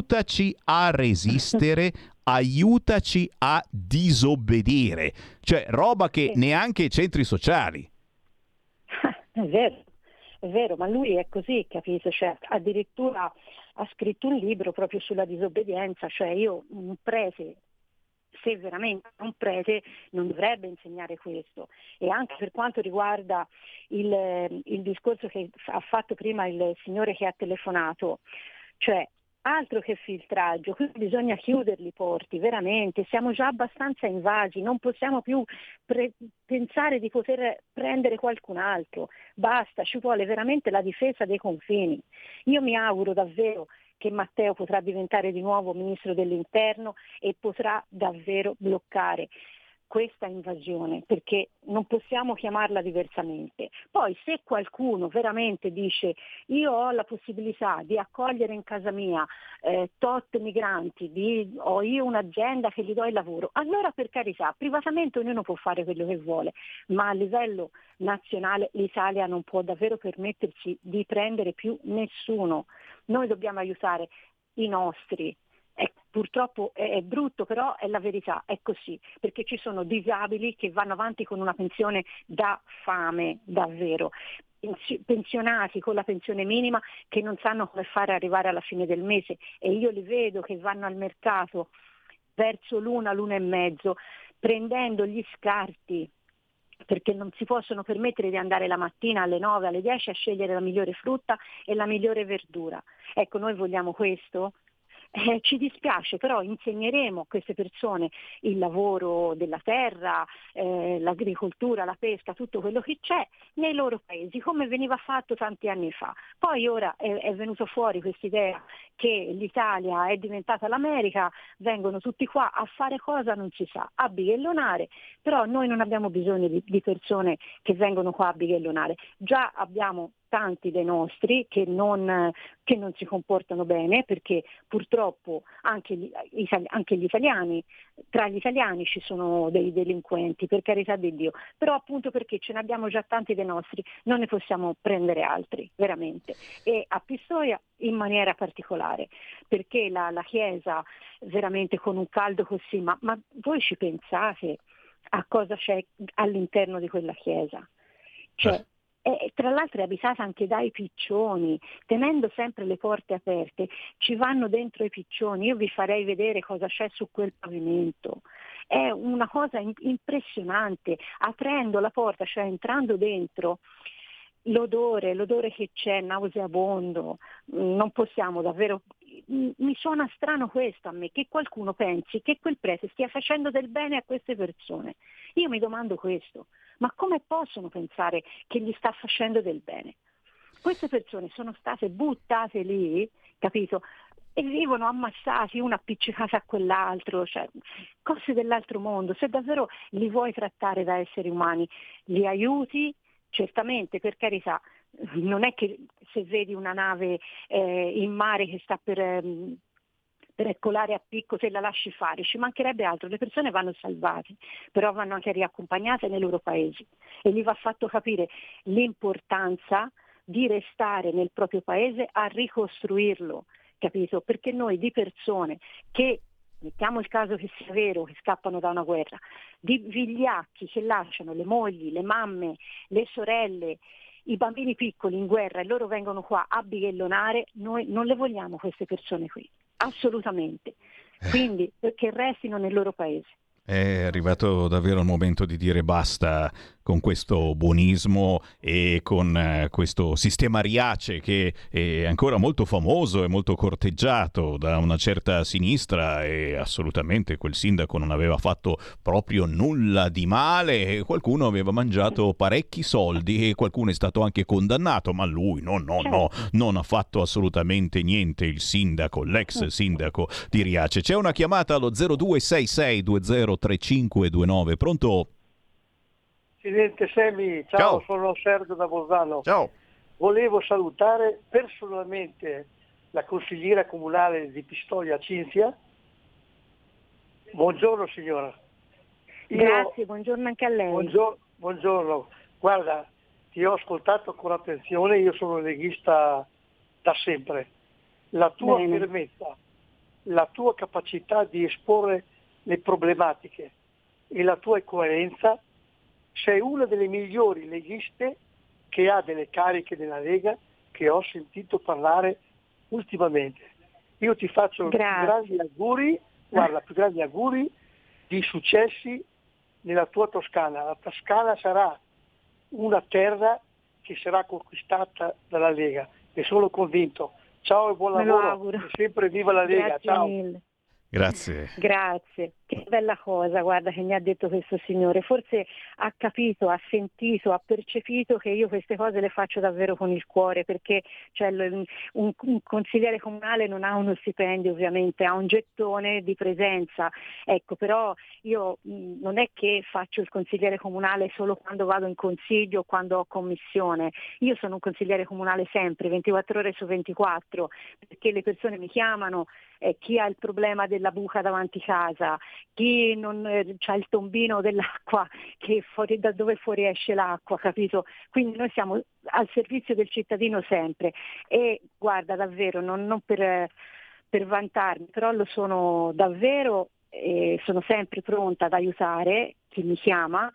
Aiutaci a resistere aiutaci a disobbedire, cioè roba che neanche i centri sociali. <laughs> È vero, è vero, ma lui è così, capito? Cioè, addirittura ha scritto un libro proprio sulla disobbedienza, cioè io un prete se veramente un prete non dovrebbe insegnare questo. E anche per quanto riguarda il, il discorso che ha fatto prima il signore che ha telefonato, cioè altro che filtraggio, qui bisogna chiuderli i porti, veramente, siamo già abbastanza invasi, non possiamo più pre- pensare di poter prendere qualcun altro, basta, ci vuole veramente la difesa dei confini. Io mi auguro davvero che Matteo potrà diventare di nuovo ministro dell'interno e potrà davvero bloccare questa invasione, perché non possiamo chiamarla diversamente. Poi se qualcuno veramente dice io ho la possibilità di accogliere in casa mia eh, tot migranti, di, ho io un'azienda che gli do il lavoro, allora per carità, privatamente ognuno può fare quello che vuole, ma a livello nazionale l'Italia non può davvero permettersi di prendere più nessuno. Noi dobbiamo aiutare i nostri. Purtroppo è, è, brutto, però è la verità, è così, perché ci sono disabili che vanno avanti con una pensione da fame, davvero pensionati con la pensione minima che non sanno come fare arrivare alla fine del mese e io li vedo che vanno al mercato verso l'una, l'una e mezzo, prendendo gli scarti perché non si possono permettere di andare la mattina alle 9, alle 10 a scegliere la migliore frutta e la migliore verdura. Ecco, noi vogliamo questo? Eh, ci dispiace, però insegneremo a queste persone il lavoro della terra, eh, l'agricoltura, la pesca, tutto quello che c'è nei loro paesi, come veniva fatto tanti anni fa. Poi ora è, è venuto fuori questa idea che l'Italia è diventata l'America, vengono tutti qua a fare cosa non si sa, a bighellonare, però noi non abbiamo bisogno di, di persone che vengono qua a bighellonare, già abbiamo tanti dei nostri che non, che non, si comportano bene perché purtroppo anche gli, anche gli, italiani, tra gli italiani ci sono dei delinquenti, per carità di Dio, però appunto perché ce ne abbiamo già tanti dei nostri non ne possiamo prendere altri, veramente. E a Pistoia in maniera particolare, perché la, la Chiesa veramente con un caldo così, ma, ma voi ci pensate a cosa c'è all'interno di quella Chiesa? Cioè, e tra l'altro è abitata anche dai piccioni, tenendo sempre le porte aperte, ci vanno dentro i piccioni, io vi farei vedere cosa c'è su quel pavimento. È una cosa impressionante, aprendo la porta, cioè entrando dentro, l'odore, l'odore che c'è, nauseabondo, non possiamo davvero, mi suona strano questo a me, che qualcuno pensi che quel prete stia facendo del bene a queste persone. Io mi domando questo, ma come possono pensare che gli sta facendo del bene? Queste persone sono state buttate lì, capito? E vivono ammassati, uno appiccicato a quell'altro, cioè cose dell'altro mondo. Se davvero li vuoi trattare da esseri umani, li aiuti, certamente, per carità, non è che se vedi una nave eh, in mare che sta per, eh, per eccolare a picco se la lasci fare, ci mancherebbe altro, le persone vanno salvate, però vanno anche riaccompagnate nei loro paesi e gli va fatto capire l'importanza di restare nel proprio paese a ricostruirlo, capito? Perché noi di persone che mettiamo il caso che sia vero, che scappano da una guerra, di vigliacchi che lasciano le mogli, le mamme, le sorelle, i bambini piccoli in guerra e loro vengono qua a bighellonare, noi non le vogliamo queste persone qui, assolutamente. Eh. Quindi che restino nel loro paese. È arrivato davvero il momento di dire basta con questo buonismo e con eh, questo sistema Riace che è ancora molto famoso e molto corteggiato da una certa sinistra e assolutamente quel sindaco non aveva fatto proprio nulla di male, qualcuno aveva mangiato parecchi soldi e qualcuno è stato anche condannato, ma lui no, no, no, non ha fatto assolutamente niente il sindaco, l'ex sindaco di Riace. C'è una chiamata allo 0266203529, pronto? Presidente Semi, ciao, ciao, sono Sergio da Bolzano. Ciao. Volevo salutare personalmente la consigliera comunale di Pistoia Cinzia. Buongiorno signora. Io, Grazie, buongiorno anche a lei. Buongiorno, buongiorno, Guarda, ti ho ascoltato con attenzione, io sono leghista da sempre. La tua Bene. fermezza, la tua capacità di esporre le problematiche e la tua coerenza sei una delle migliori leghiste che ha delle cariche della Lega che ho sentito parlare ultimamente. Io ti faccio i più grandi auguri, guarda, più grandi auguri di successi nella tua Toscana. La Toscana sarà una terra che sarà conquistata dalla Lega, ne sono convinto. Ciao e buon lavoro, e sempre viva la Lega, Grazie ciao. Mille. Grazie. Grazie, che bella cosa, guarda che mi ha detto questo signore. Forse ha capito, ha sentito, ha percepito che io queste cose le faccio davvero con il cuore, perché cioè, un, un, consigliere comunale non ha uno stipendio ovviamente, ha un gettone di presenza. Ecco, però io non è che faccio il consigliere comunale solo quando vado in consiglio o quando ho commissione. Io sono un consigliere comunale sempre, 24 ore su 24, perché le persone mi chiamano, eh, chi ha il problema della buca davanti casa, chi non eh, ha il tombino dell'acqua fuori, da dove fuoriesce l'acqua, capito? Quindi noi siamo al servizio del cittadino sempre e guarda davvero, non, non per per vantarmi, però lo sono davvero e sono sempre pronta ad aiutare chi mi chiama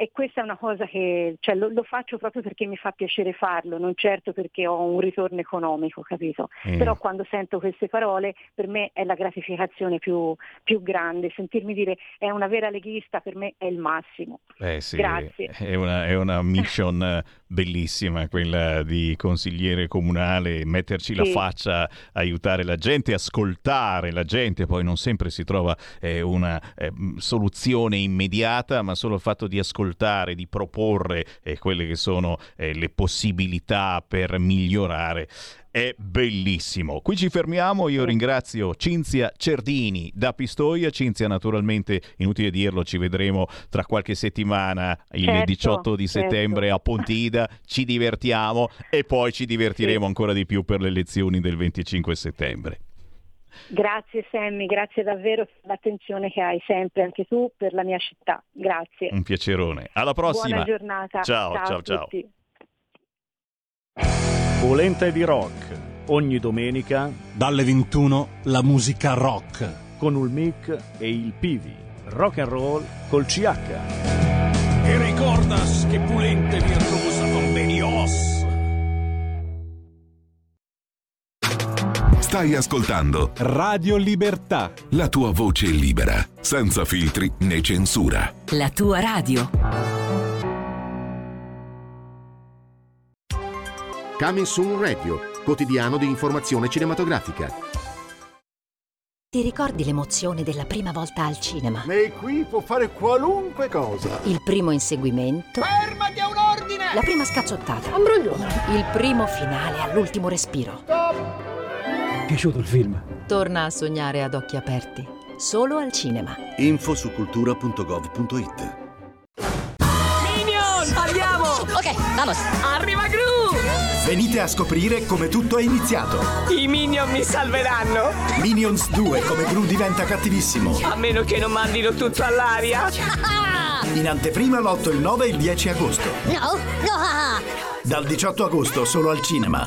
e questa è una cosa che cioè, lo, lo, faccio proprio perché mi fa piacere farlo, non certo perché ho un ritorno economico, capito? Mm. Però quando sento queste parole per me è la gratificazione più, più, grande, sentirmi dire è una vera leghista per me è il massimo. Eh sì, Grazie. È una, è una mission <laughs> bellissima quella di consigliere comunale, metterci sì. la faccia, aiutare la gente, ascoltare la gente, poi non sempre si trova eh, una eh, soluzione immediata, ma solo il fatto di ascoltare di proporre eh, quelle che sono eh, le possibilità per migliorare è bellissimo. Qui ci fermiamo, io ringrazio Cinzia Cerdini da Pistoia, Cinzia naturalmente, inutile dirlo, ci vedremo tra qualche settimana il certo, 18 di certo. settembre a Pontida, ci divertiamo e poi ci divertiremo sì. ancora di più per le elezioni del 25 settembre. Grazie Sammy, grazie davvero per l'attenzione che hai sempre anche tu per la mia città. Grazie. Un piacerone. Alla prossima. Buona giornata. Ciao, ciao, ciao. ciao. Polenta di rock. Ogni domenica dalle 21 la musica rock con il mic e il Pivi. Rock and roll col CH. E ricordas che Pulente virtuosa con Benios. Stai ascoltando Radio Libertà. La tua voce libera, senza filtri né censura. La tua radio. Coming Soon Radio, quotidiano di informazione cinematografica. Ti ricordi l'emozione della prima volta al cinema? Lei qui può fare qualunque cosa. Il primo inseguimento. Fermati a un ordine! La prima scazzottata. Ambroglione. Il primo finale all'ultimo respiro. Stop! piaciuto il film? Torna a sognare ad occhi aperti, solo al cinema. Info su cultura.gov.it Minion! Andiamo! Ok, vamos! Arriva Gru! Venite a scoprire come tutto è iniziato. I Minion mi salveranno? Minions 2, come Gru diventa cattivissimo. A meno che non mandino tutto all'aria. In anteprima l'8, il 9 e il 10 agosto. No, no! Dal 18 agosto solo al cinema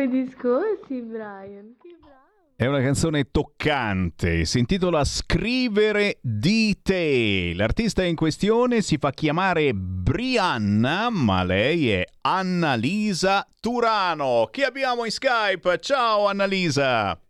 Fai discorsi, Brian. Che bravo. È una canzone toccante, si intitola Scrivere di te. L'artista in questione si fa chiamare Brianna, ma lei è Annalisa Turano. Chi abbiamo in Skype? Ciao Annalisa.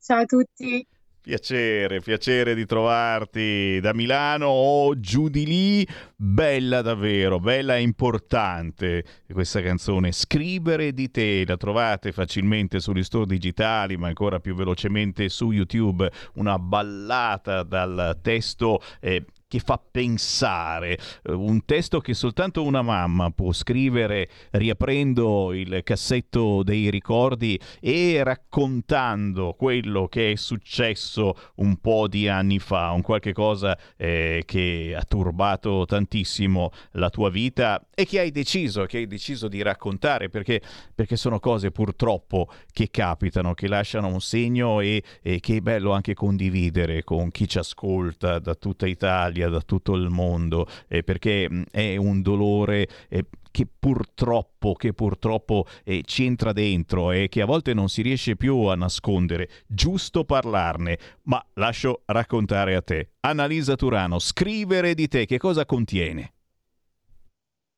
Ciao a tutti. Piacere, piacere di trovarti da Milano o giù di lì. Bella davvero, bella e importante questa canzone. Scrivere di te, la trovate facilmente sugli store digitali, ma ancora più velocemente su YouTube. Una ballata dal testo eh, che fa pensare, eh, un testo che soltanto una mamma può scrivere riaprendo il cassetto dei ricordi e raccontando quello che è successo un po' di anni fa, un qualche cosa eh, che ha turbato tantissimo la tua vita e che hai deciso, che hai deciso di raccontare perché, perché sono cose purtroppo che capitano, che lasciano un segno e, e che è bello anche condividere con chi ci ascolta da tutta Italia, da tutto il mondo, eh, perché mh, è un dolore eh, che purtroppo, che purtroppo eh, ci entra dentro e che a volte non si riesce più a nascondere. Giusto parlarne, ma lascio raccontare a te. Annalisa Turano, scrivere di te, che cosa contiene?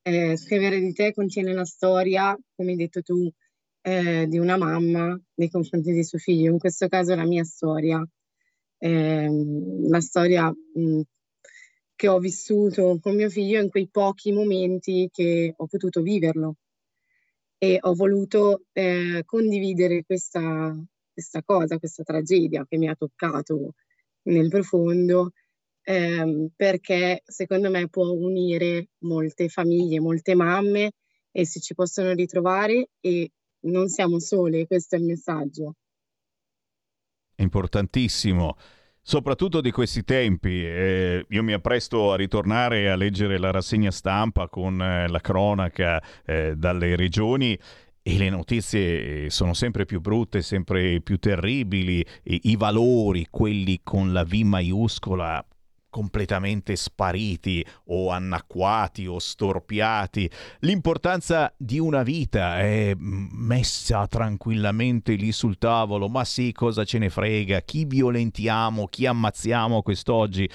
Eh, scrivere di te contiene la storia, come hai detto tu, eh, di una mamma nei confronti di suo figlio. In questo caso la mia storia, Ehm, la storia mh, che ho vissuto con mio figlio in quei pochi momenti che ho potuto viverlo. E ho voluto eh, condividere questa, questa cosa, questa tragedia che mi ha toccato nel profondo, ehm, perché secondo me può unire molte famiglie, molte mamme e si ci possono ritrovare e non siamo sole, questo è il messaggio. importantissimo. Soprattutto di questi tempi, Eh, io mi appresto a ritornare a leggere la rassegna stampa con eh, la cronaca eh, dalle regioni e le notizie eh, sono sempre più brutte, sempre più terribili, e i valori, quelli con la V maiuscola, completamente spariti o annacquati o storpiati. L'importanza di una vita è messa tranquillamente lì sul tavolo. Ma sì, cosa ce ne frega? Chi violentiamo? Chi ammazziamo quest'oggi?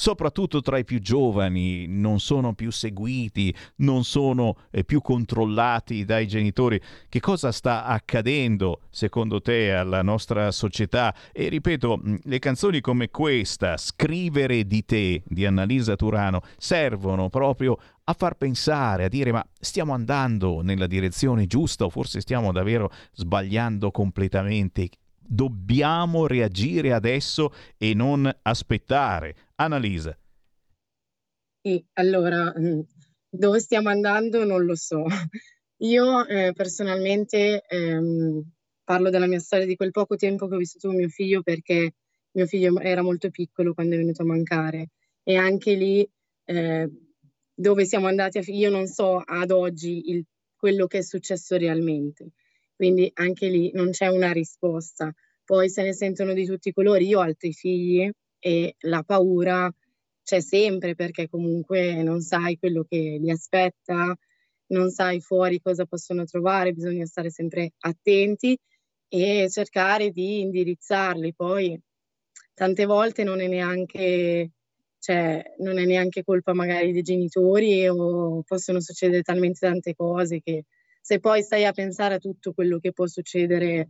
Soprattutto tra i più giovani, non sono più seguiti, non sono eh, più controllati dai genitori. Che cosa sta accadendo secondo te alla nostra società? E ripeto, mh, le canzoni come questa, Scrivere di te di Annalisa Turano, servono proprio a far pensare, a dire ma stiamo andando nella direzione giusta o forse stiamo davvero sbagliando completamente? Dobbiamo reagire adesso e non aspettare. Annalisa. Sì, allora, mh, dove stiamo andando non lo so. Io eh, personalmente ehm, parlo della mia storia di quel poco tempo che ho vissuto con mio figlio perché mio figlio era molto piccolo quando è venuto a mancare e anche lì eh, dove siamo andati, a io non so ad oggi il- quello che è successo realmente, quindi anche lì non c'è una risposta. Poi se ne sentono di tutti i colori, io ho altri figli e la paura c'è sempre perché comunque non sai quello che li aspetta, non sai fuori cosa possono trovare, bisogna stare sempre attenti e cercare di indirizzarli. Poi tante volte non è neanche, cioè, non è neanche colpa magari dei genitori o possono succedere talmente tante cose che se poi stai a pensare a tutto quello che può succedere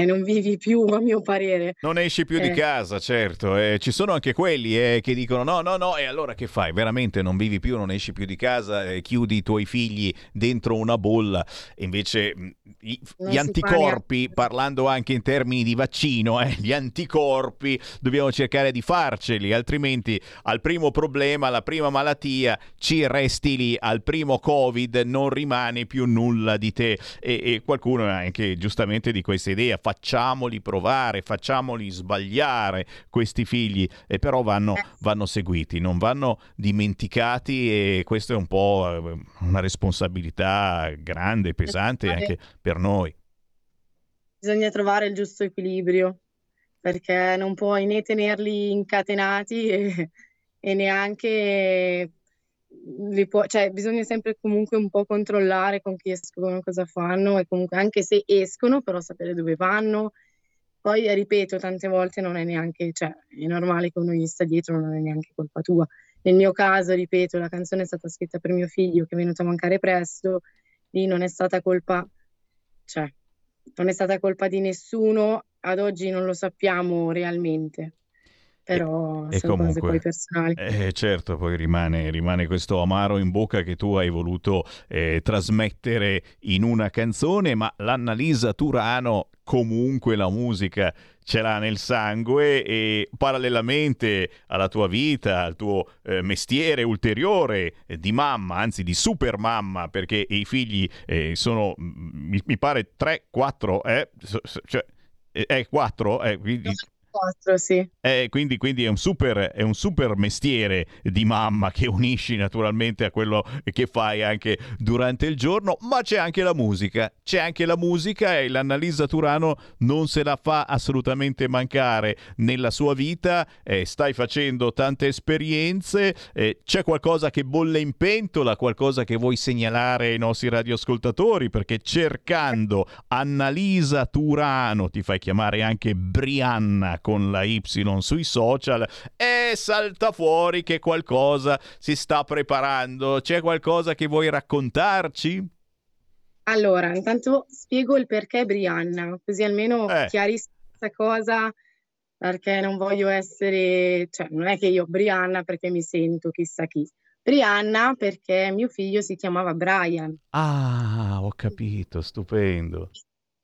eh, non vivi più, a mio parere. Non esci più Eh. di casa, certo. eh, ci sono anche quelli eh, che dicono no, no, no, e allora che fai? Veramente non vivi più, non esci più di casa, eh, chiudi i tuoi figli dentro una bolla. Invece gli fa anticorpi, parlando anche in termini di vaccino, eh, gli anticorpi dobbiamo cercare di farceli, altrimenti al primo problema, alla prima malattia, ci resti lì, al primo Covid non rimane più nulla di te. E, e qualcuno anche giustamente di questa idea, facciamoli provare, facciamoli sbagliare questi figli, e però vanno, vanno seguiti, non vanno dimenticati e questo è un po' eh, una responsabilità grande, pesante anche per noi. Bisogna trovare il giusto equilibrio, perché non puoi né tenerli incatenati <laughs> e, e neanche li può- cioè bisogna sempre comunque un po' controllare con chi escono, cosa fanno e comunque anche se escono, però sapere dove vanno. Poi eh, ripeto, tante volte non è neanche, cioè è normale che uno gli sta dietro, non è neanche colpa tua. Nel mio caso, ripeto, la canzone è stata scritta per mio figlio che è venuto a mancare presto, lì non è stata colpa, cioè non è stata colpa di nessuno, ad oggi non lo sappiamo realmente, però E sono cose poi comunque, personali. eh, certo, poi rimane, rimane questo amaro in bocca che tu hai voluto eh, trasmettere in una canzone, ma l'Annalisa Turano comunque la musica ce l'ha nel sangue e parallelamente alla tua vita, al tuo eh, mestiere ulteriore eh, di mamma, anzi di super mamma, perché i figli eh, sono, mm, mi, mi pare 3, 4, eh, cioè, eh, 4, eh, quindi... Quattro, sì. Eh, quindi, quindi è, un super, è un super mestiere di mamma che unisci naturalmente a quello che fai anche durante il giorno, ma c'è anche la musica, c'è anche la musica e l'Annalisa Turano non se la fa assolutamente mancare nella sua vita, eh, stai facendo tante esperienze, eh, c'è qualcosa che bolle in pentola, qualcosa che vuoi segnalare ai nostri radioascoltatori, perché cercando Annalisa Turano, ti fai chiamare anche Brianna con la Y sui social, e salta fuori che qualcosa si sta preparando. C'è qualcosa che vuoi raccontarci? Allora, intanto spiego il perché Brianna, così almeno Eh. chiarisco questa cosa, perché non voglio essere, cioè non è che io Brianna perché mi sento chissà chi. Brianna perché mio figlio si chiamava Brian. Ah, ho capito, stupendo.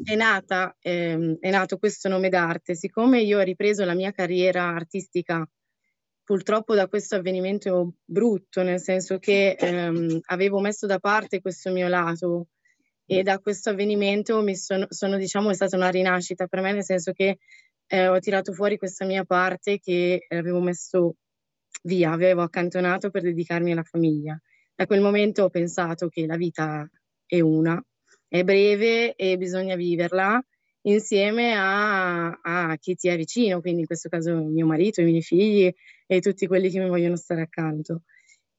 È nata, ehm, è nato questo nome d'arte, siccome io ho ripreso la mia carriera artistica purtroppo da questo avvenimento brutto, nel senso che ehm, avevo messo da parte questo mio lato e da questo avvenimento mi sono, sono, diciamo, è stata una rinascita per me, nel senso che eh, ho tirato fuori questa mia parte che avevo messo via, avevo accantonato per dedicarmi alla famiglia. Da quel momento ho pensato che la vita è una, è breve e bisogna viverla insieme a, a chi ti è vicino, quindi in questo caso mio marito, i miei figli e tutti quelli che mi vogliono stare accanto.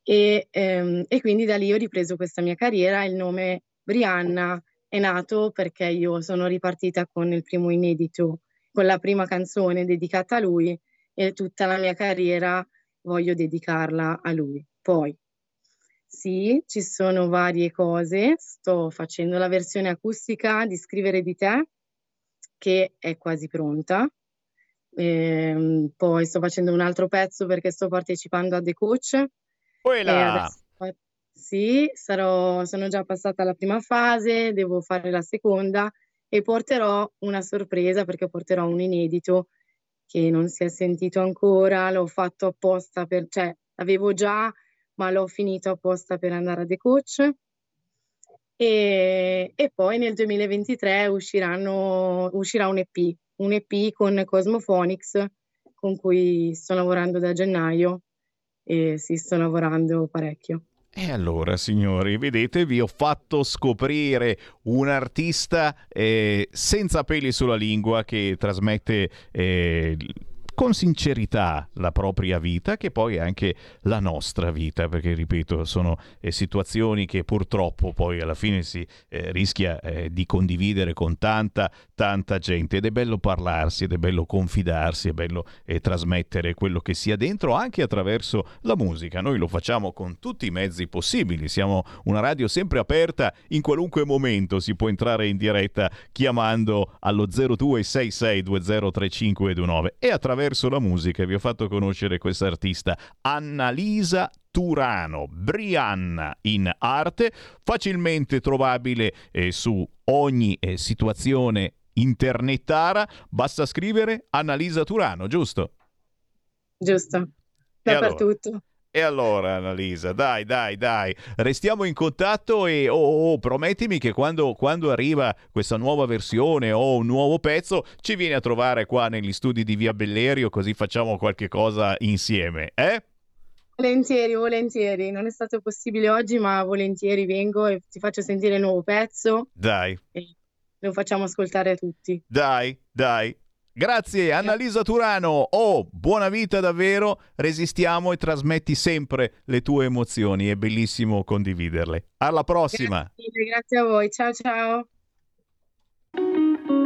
E, ehm, e quindi da lì ho ripreso questa mia carriera, il nome Brianna è nato perché io sono ripartita con il primo inedito, con la prima canzone dedicata a lui e tutta la mia carriera voglio dedicarla a lui. Poi sì, ci sono varie cose, sto facendo la versione acustica di Scrivere di te che è quasi pronta. Ehm, poi sto facendo un altro pezzo perché sto partecipando a The Coach. Quella! adesso- sì, sarò, sono già passata alla prima fase, devo fare la seconda e porterò una sorpresa perché porterò un inedito che non si è sentito ancora, l'ho fatto apposta per, cioè l'avevo già, ma l'ho finito apposta per andare a The Coach. E, e poi nel 2023 usciranno, uscirà un EP, un EP con Cosmophonics con cui sto lavorando da gennaio e si sto lavorando parecchio. E allora, signori, vedete, vi ho fatto scoprire un artista eh, senza peli sulla lingua che trasmette eh, con sincerità la propria vita, che poi è anche la nostra vita, perché ripeto, sono eh, situazioni che purtroppo poi alla fine si eh, rischia eh, di condividere con tanta, tanta gente. Ed è bello parlarsi, ed è bello confidarsi, è bello eh, trasmettere quello che sia dentro anche attraverso la musica. Noi lo facciamo con tutti i mezzi possibili, siamo una radio sempre aperta, in qualunque momento si può entrare in diretta chiamando allo 0266203529 e attraverso la musica vi ho fatto conoscere questa artista Annalisa Turano, Brianna in arte, facilmente trovabile eh, su ogni eh, situazione internetara, basta scrivere Annalisa Turano, giusto? Giusto, dappertutto. E allora, Annalisa, dai, dai, dai, restiamo in contatto e oh, oh, promettimi che quando, quando, arriva questa nuova versione o un nuovo pezzo ci vieni a trovare qua negli studi di Via Bellerio così facciamo qualche cosa insieme, eh? Volentieri, volentieri. Non è stato possibile oggi, ma volentieri vengo e ti faccio sentire il nuovo pezzo. Dai. E lo facciamo ascoltare a tutti. Dai, dai. Grazie Annalisa Turano, oh, buona vita davvero, resistiamo e trasmetti sempre le tue emozioni, è bellissimo condividerle. Alla prossima! Grazie, grazie a voi, ciao ciao!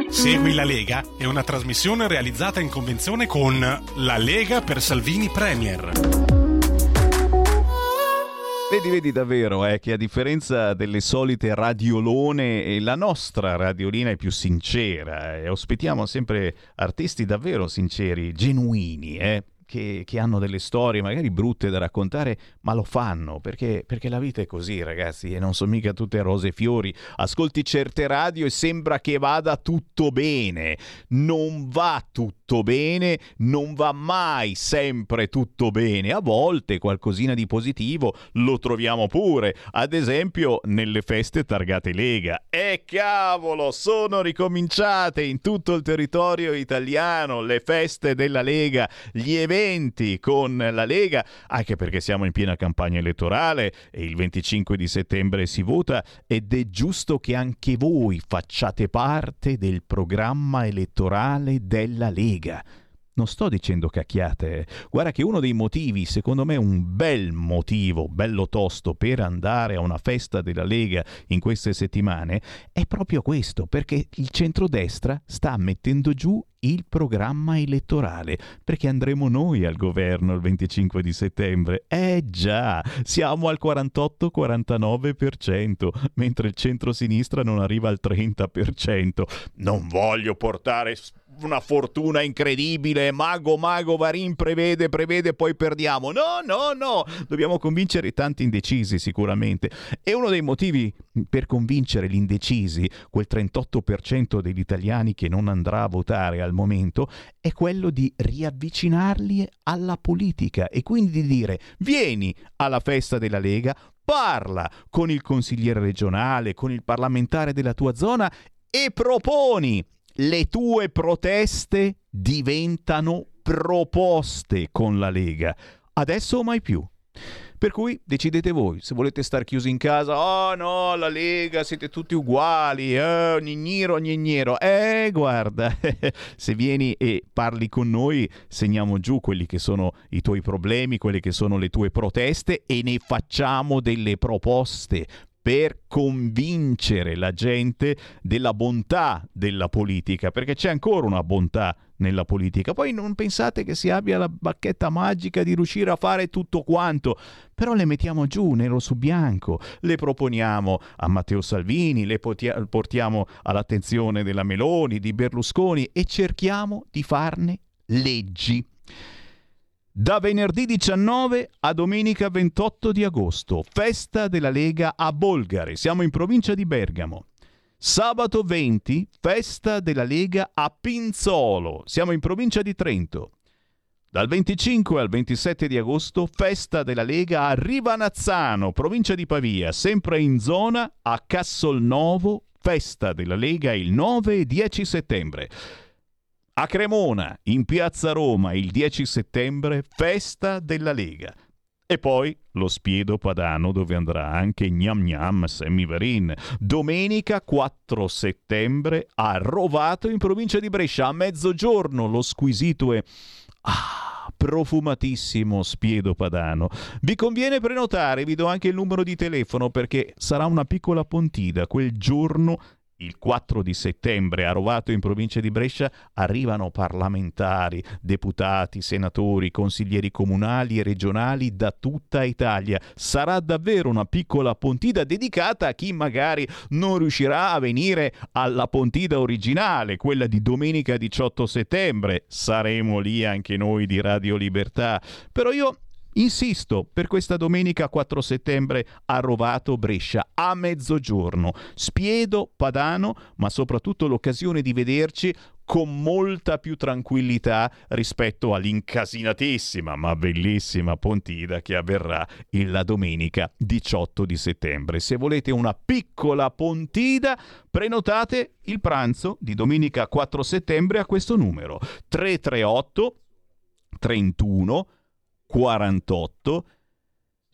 Segui la Lega è una trasmissione realizzata in convenzione con La Lega per Salvini Premier. Vedi, vedi davvero eh, che a differenza delle solite radiolone, eh, la nostra radiolina è più sincera e ospitiamo sempre artisti davvero sinceri, genuini, eh che, che, hanno delle storie magari brutte da raccontare, ma lo fanno perché, perché la vita è così, ragazzi, e non sono mica tutte rose e fiori. Ascolti certe radio e sembra che vada tutto bene. Non va tutto bene, non va mai sempre tutto bene. A volte qualcosina di positivo lo troviamo pure, ad esempio nelle feste targate Lega. E cavolo, sono ricominciate in tutto il territorio italiano le feste della Lega, gli eventi con la Lega, anche perché siamo in piena campagna elettorale e il 25 di settembre si vota ed è giusto che anche voi facciate parte del programma elettorale della Lega. Non sto dicendo cacchiate, guarda che uno dei motivi, secondo me un bel motivo, bello tosto per andare a una festa della Lega in queste settimane, è proprio questo, perché il centrodestra sta mettendo giù il programma elettorale, perché andremo noi al governo il 25 di settembre. Eh già, siamo al 48-49%, mentre il centro-sinistra non arriva al 30%. Non voglio portare una fortuna incredibile, mago, mago, Varin prevede, prevede, poi perdiamo. No, no, no, dobbiamo convincere tanti indecisi sicuramente. E uno dei motivi per convincere gli indecisi, quel 38% degli italiani che non andrà a votare al momento, è quello di riavvicinarli alla politica e quindi di dire vieni alla festa della Lega, parla con il consigliere regionale, con il parlamentare della tua zona e proponi le tue proteste diventano proposte con la Lega. Adesso o mai più. Per cui decidete voi, se volete star chiusi in casa, oh no, la Lega, siete tutti uguali, eh, gnigniro, gnignero. Eh, guarda, <laughs> se vieni e parli con noi, segniamo giù quelli che sono i tuoi problemi, quelle che sono le tue proteste e ne facciamo delle proposte per convincere la gente della bontà della politica, perché c'è ancora una bontà nella politica. Poi non pensate che si abbia la bacchetta magica di riuscire a fare tutto quanto, però le mettiamo giù nero su bianco, le proponiamo a Matteo Salvini, le portiamo all'attenzione della Meloni, di Berlusconi e cerchiamo di farne leggi da venerdì 19 a domenica 28 di agosto, festa della Lega a Bolgari, siamo in provincia di Bergamo. Sabato 20, festa della Lega a Pinzolo, siamo in provincia di Trento. Dal 25 al 27 di agosto, festa della Lega a Rivanazzano, provincia di Pavia, sempre in zona a Cassolnovo, festa della Lega il 9 e 10 settembre. A Cremona, in piazza Roma, il 10 settembre, festa della Lega. E poi lo Spiedo Padano dove andrà anche Gnam Gnam Semiverin. Domenica 4 settembre a Rovato in provincia di Brescia a mezzogiorno lo squisito e Ah, profumatissimo spiedo padano. Vi conviene prenotare, vi do anche il numero di telefono perché sarà una piccola pontida quel giorno il 4 di settembre a Rovato in provincia di Brescia arrivano parlamentari, deputati, senatori, consiglieri comunali e regionali da tutta Italia. Sarà davvero una piccola pontida dedicata a chi magari non riuscirà a venire alla pontida originale, quella di domenica 18 settembre. Saremo lì anche noi di Radio Libertà. Però io Insisto per questa domenica 4 settembre a Rovato Brescia a mezzogiorno. Spiedo, Padano, ma soprattutto l'occasione di vederci con molta più tranquillità rispetto all'incasinatissima ma bellissima Pontida che avverrà la domenica 18 di settembre. Se volete una piccola Pontida, prenotate il pranzo di domenica 4 settembre a questo numero 338 31 48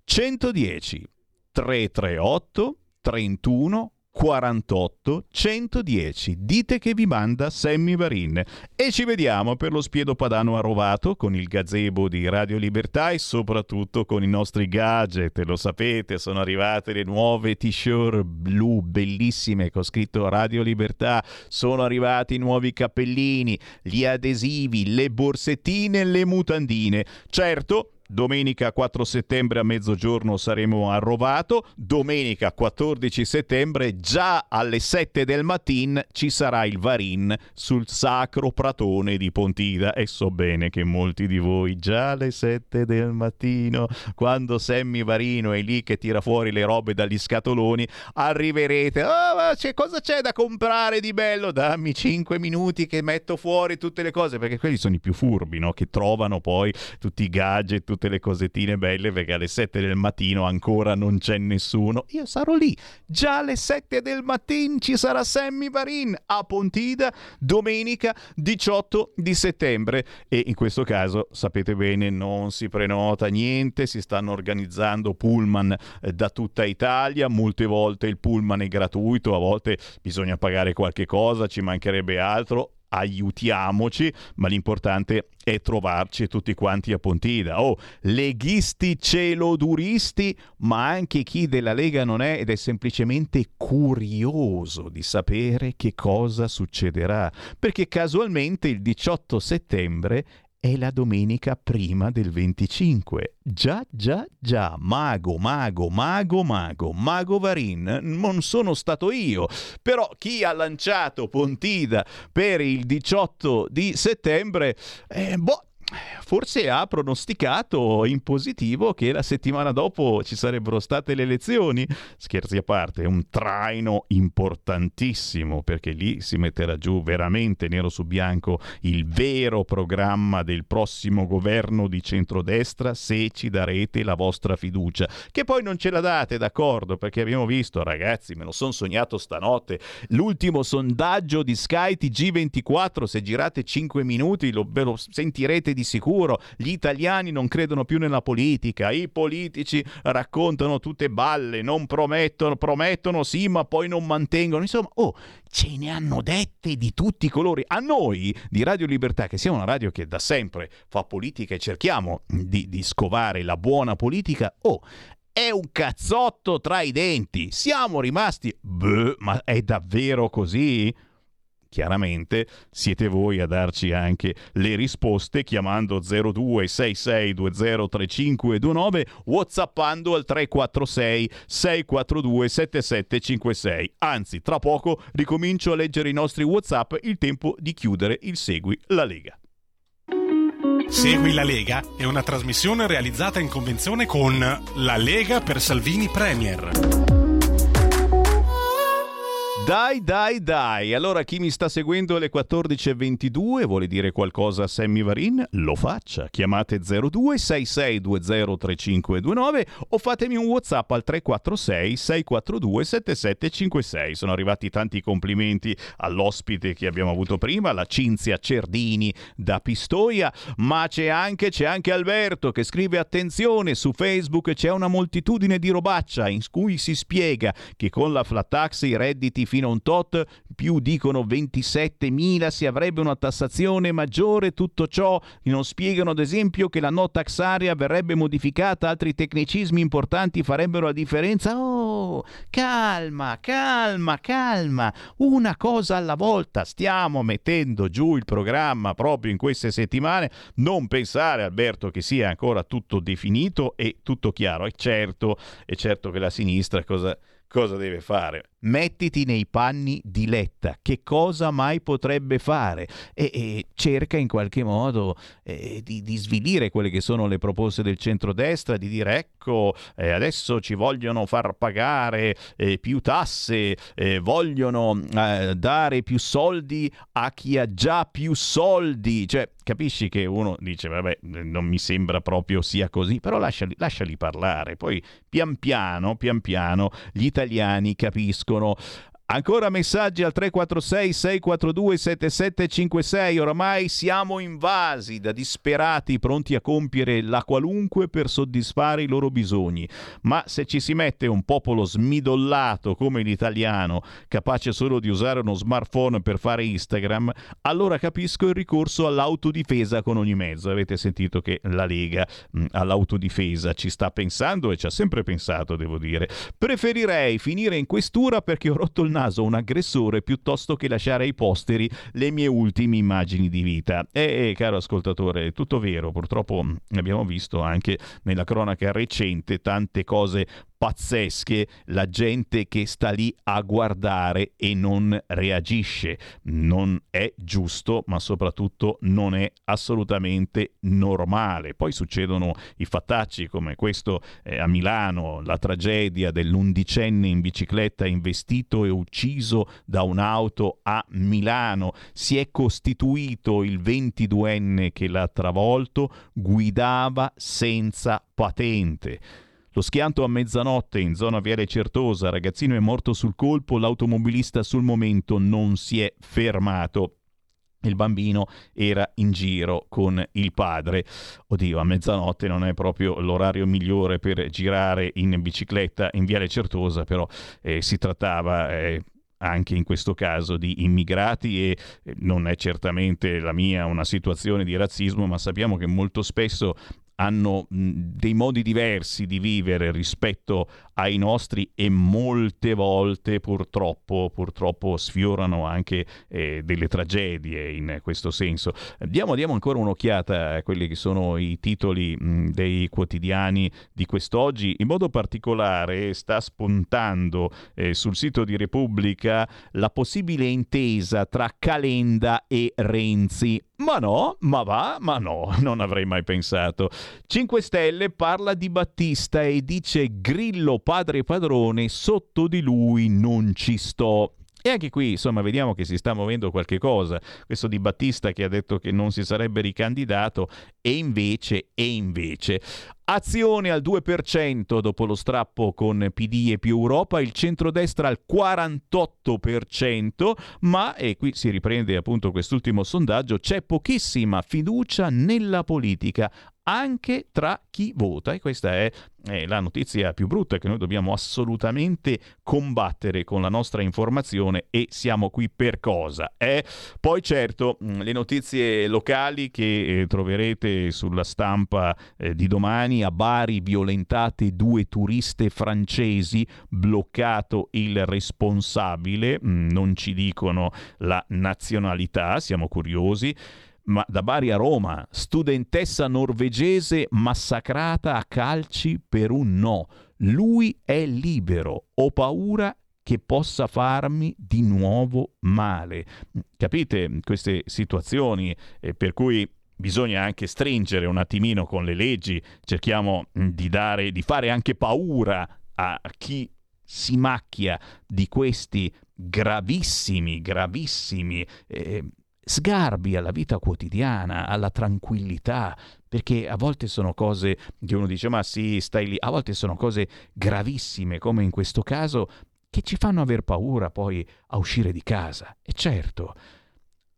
110 338 31 48 110. Dite che vi manda Sammy Varin. E ci vediamo per lo spiedo padano a Rovato con il gazebo di Radio Libertà e soprattutto con i nostri gadget. Lo sapete, sono arrivate le nuove t-shirt blu bellissime con scritto Radio Libertà. Sono arrivati i nuovi cappellini, gli adesivi, le borsettine, le mutandine. Certo, Domenica 4 settembre a mezzogiorno saremo a Rovato, domenica 14 settembre già alle 7 del mattino ci sarà il Varin sul sacro pratone di Pontida e so bene che molti di voi già alle 7 del mattino, quando Sammy Varino è lì che tira fuori le robe dagli scatoloni, arriverete, oh, ma c'è, cosa c'è da comprare di bello? Dammi 5 minuti che metto fuori tutte le cose, perché quelli sono i più furbi, no? che trovano poi tutti i gadget, tutte le cosettine belle perché alle 7 del mattino ancora non c'è nessuno. Io sarò lì. Già alle 7 del mattino ci sarà Sammy Varin a Pontida domenica 18 di settembre e in questo caso sapete bene non si prenota niente, si stanno organizzando pullman eh, da tutta Italia, molte volte il pullman è gratuito, a volte bisogna pagare qualche cosa, ci mancherebbe altro aiutiamoci, ma l'importante è trovarci tutti quanti a Pontida. Oh, leghisti celoduristi, ma anche chi della Lega non è ed è semplicemente curioso di sapere che cosa succederà, perché casualmente il 18 settembre è la domenica prima del 25. Già, già, già, mago, mago, mago, mago, mago Varin, non sono stato io, però chi ha lanciato Pontida per il 18 di settembre, eh, boh, forse ha pronosticato in positivo che la settimana dopo ci sarebbero state le elezioni. Scherzi a parte, è un traino importantissimo perché lì si metterà giù veramente nero su bianco il vero programma del prossimo governo di centrodestra se ci darete la vostra fiducia. Che poi non ce la date, d'accordo, perché abbiamo visto, ragazzi, me lo sono sognato stanotte, l'ultimo sondaggio di Sky TG24, se girate 5 minuti lo, ve lo sentirete di sicuro. Gli italiani non credono più nella politica, i politici raccontano tutte balle, non promettono, promettono sì, ma poi non mantengono. Insomma, oh, ce ne hanno dette di tutti i colori. A noi di Radio Libertà, che siamo una radio che da sempre fa politica e cerchiamo di, di scovare la buona politica, oh, è un cazzotto tra i denti. Siamo rimasti... Beh, ma è davvero così? Chiaramente siete voi a darci anche le risposte chiamando 0266203529 whatsappando al 346 642 7756 anzi tra poco ricomincio a leggere i nostri whatsapp il tempo di chiudere il segui la Lega. Segui la Lega è una trasmissione realizzata in convenzione con La Lega per Salvini Premier dai, dai, dai. Allora, chi mi sta seguendo alle 14.22 vuole dire qualcosa a Sammy Varin? Lo faccia. Chiamate 0266203529 o fatemi un WhatsApp al 346 642 7756. Sono arrivati tanti complimenti all'ospite che abbiamo avuto prima, la Cinzia Cerdini da Pistoia, ma c'è anche, c'è anche Alberto che scrive attenzione su Facebook c'è una moltitudine di robaccia in cui si spiega che con la flat tax i redditi fino a un tot, più dicono 27.000, si avrebbe una tassazione maggiore, tutto ciò non spiegano ad esempio che la no tax area verrebbe modificata, altri tecnicismi importanti farebbero la differenza. Oh, calma, calma, calma, una cosa alla volta, stiamo mettendo giù il programma proprio in queste settimane, non pensare Alberto che sia ancora tutto definito e tutto chiaro, è certo, è certo che la sinistra cosa cosa deve fare? Mettiti nei panni di Letta, che cosa mai potrebbe fare? E, e cerca in qualche modo eh, di, di, svilire quelle che sono le proposte del centrodestra, di dire ecco, eh, adesso ci vogliono far pagare eh, più tasse, eh, vogliono eh, dare più soldi a chi ha già più soldi. Cioè, capisci che uno dice, vabbè, non mi sembra proprio sia così, però lasciali, lasciali parlare. Poi pian piano, pian piano, gli italiani capiscono Ancora messaggi al 346 642 7756. Oramai siamo invasi da disperati pronti a compiere la qualunque per soddisfare i loro bisogni. Ma se ci si mette un popolo smidollato come l'italiano, capace solo di usare uno smartphone per fare Instagram, allora capisco il ricorso all'autodifesa con ogni mezzo. Avete sentito che la Lega mh, all'autodifesa ci sta pensando e ci ha sempre pensato, devo dire. Preferirei finire in questura perché ho rotto il naso un aggressore piuttosto che lasciare ai posteri le mie ultime immagini di vita. E, caro ascoltatore, è tutto vero, purtroppo abbiamo visto anche nella cronaca recente tante cose pazzesche la gente che sta lì a guardare e non reagisce. Non è giusto, ma soprattutto non è assolutamente normale. Poi succedono i fattacci come questo eh, a Milano, la tragedia dell'undicenne in bicicletta investito e ucciso da un'auto a Milano. Si è costituito il 22enne che l'ha travolto, guidava senza patente. Lo schianto a mezzanotte in zona Viale Certosa, ragazzino è morto sul colpo, l'automobilista sul momento non si è fermato. Il bambino era in giro con il padre. Oddio, a mezzanotte non è proprio l'orario migliore per girare in bicicletta in Viale Certosa, però eh, si trattava eh, anche in questo caso di immigrati e non è certamente la mia una situazione di razzismo, ma sappiamo che molto spesso hanno dei modi diversi di vivere rispetto ai nostri e molte volte purtroppo, purtroppo sfiorano anche eh, delle tragedie in questo senso. Diamo, diamo, ancora un'occhiata a quelli che sono i titoli mh, dei quotidiani di quest'oggi. In modo particolare sta spuntando eh, sul sito di Repubblica la possibile intesa tra Calenda e Renzi. Ma no, ma va, ma no, <laughs> non avrei mai pensato. 5 Stelle parla di Battista e dice Grillo padre padrone, sotto di lui non ci sto. E anche qui, insomma, vediamo che si sta muovendo qualche cosa. Questo di Battista che ha detto che non si sarebbe ricandidato e invece, e invece. Azione al 2% dopo lo strappo con PD e più Europa, il centrodestra al 48%, ma, e qui si riprende appunto quest'ultimo sondaggio, c'è pochissima fiducia nella politica anche tra chi vota e questa è, è, la notizia più brutta che noi dobbiamo assolutamente combattere con la nostra informazione e siamo qui per cosa. Eh? Poi certo le notizie locali che eh, troverete sulla stampa eh, di domani a Bari violentate due turiste francesi, bloccato il responsabile, non ci dicono la nazionalità, siamo curiosi ma da Bari a Roma, studentessa norvegese massacrata a calci per un no. Lui è libero, ho paura che possa farmi di nuovo male. Capite queste situazioni per cui bisogna anche stringere un attimino con le leggi, cerchiamo di, dare, di fare anche paura a chi si macchia di questi gravissimi, gravissimi eh, sgarbi alla vita quotidiana, alla tranquillità, perché a volte sono cose che uno dice ma sì, stai lì, a volte sono cose gravissime come in questo caso che ci fanno aver paura poi a uscire di casa. E certo,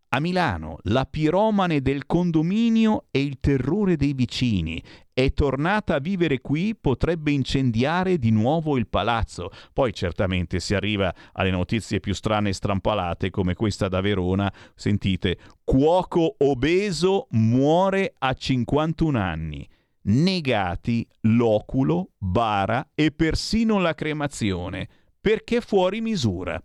A Milano, la piromane del condominio e il terrore dei vicini. È tornata a vivere qui, potrebbe incendiare di nuovo il palazzo. Poi certamente si arriva alle notizie più strane e strampalate come questa da Verona. Sentite, cuoco obeso muore a 51 anni. Negati l'oculo, bara e persino la cremazione, perché fuori misura.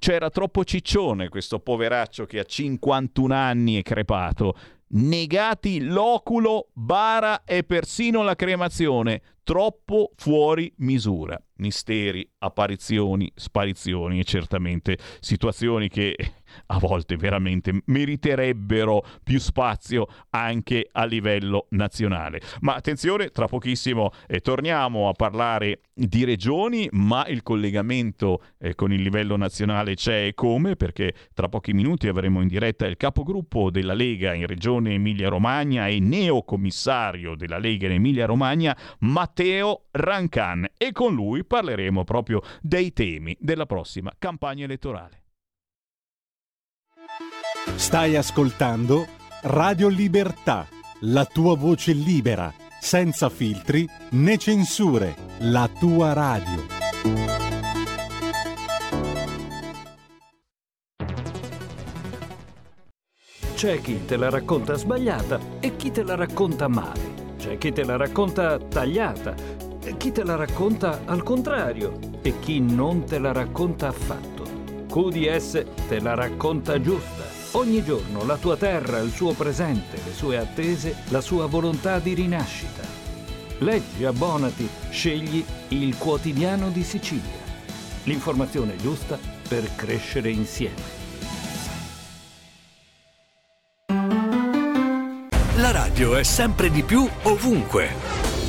C'era troppo ciccione questo poveraccio che a 51 anni è crepato. Negati l'oculo, bara e persino la cremazione. Troppo fuori misura. Misteri, apparizioni, sparizioni e certamente situazioni che a volte veramente meriterebbero più spazio anche a livello nazionale. Ma attenzione, tra pochissimo eh, torniamo a parlare di regioni, ma il collegamento eh, con il livello nazionale c'è e come, perché tra pochi minuti avremo in diretta il capogruppo della Lega in regione Emilia-Romagna e neocommissario della Lega in Emilia-Romagna, Matteo Rancan, e con lui parleremo proprio dei temi della prossima campagna elettorale. Stai ascoltando Radio Libertà, la tua voce libera, senza filtri né censure, la tua radio. C'è chi te la racconta sbagliata e chi te la racconta male. C'è chi te la racconta tagliata chi te la racconta al contrario e chi non te la racconta affatto. QDS te la racconta giusta. Ogni giorno la tua terra, il suo presente, le sue attese, la sua volontà di rinascita. Leggi, abbonati, scegli il quotidiano di Sicilia. L'informazione giusta per crescere insieme. La radio è sempre di più ovunque.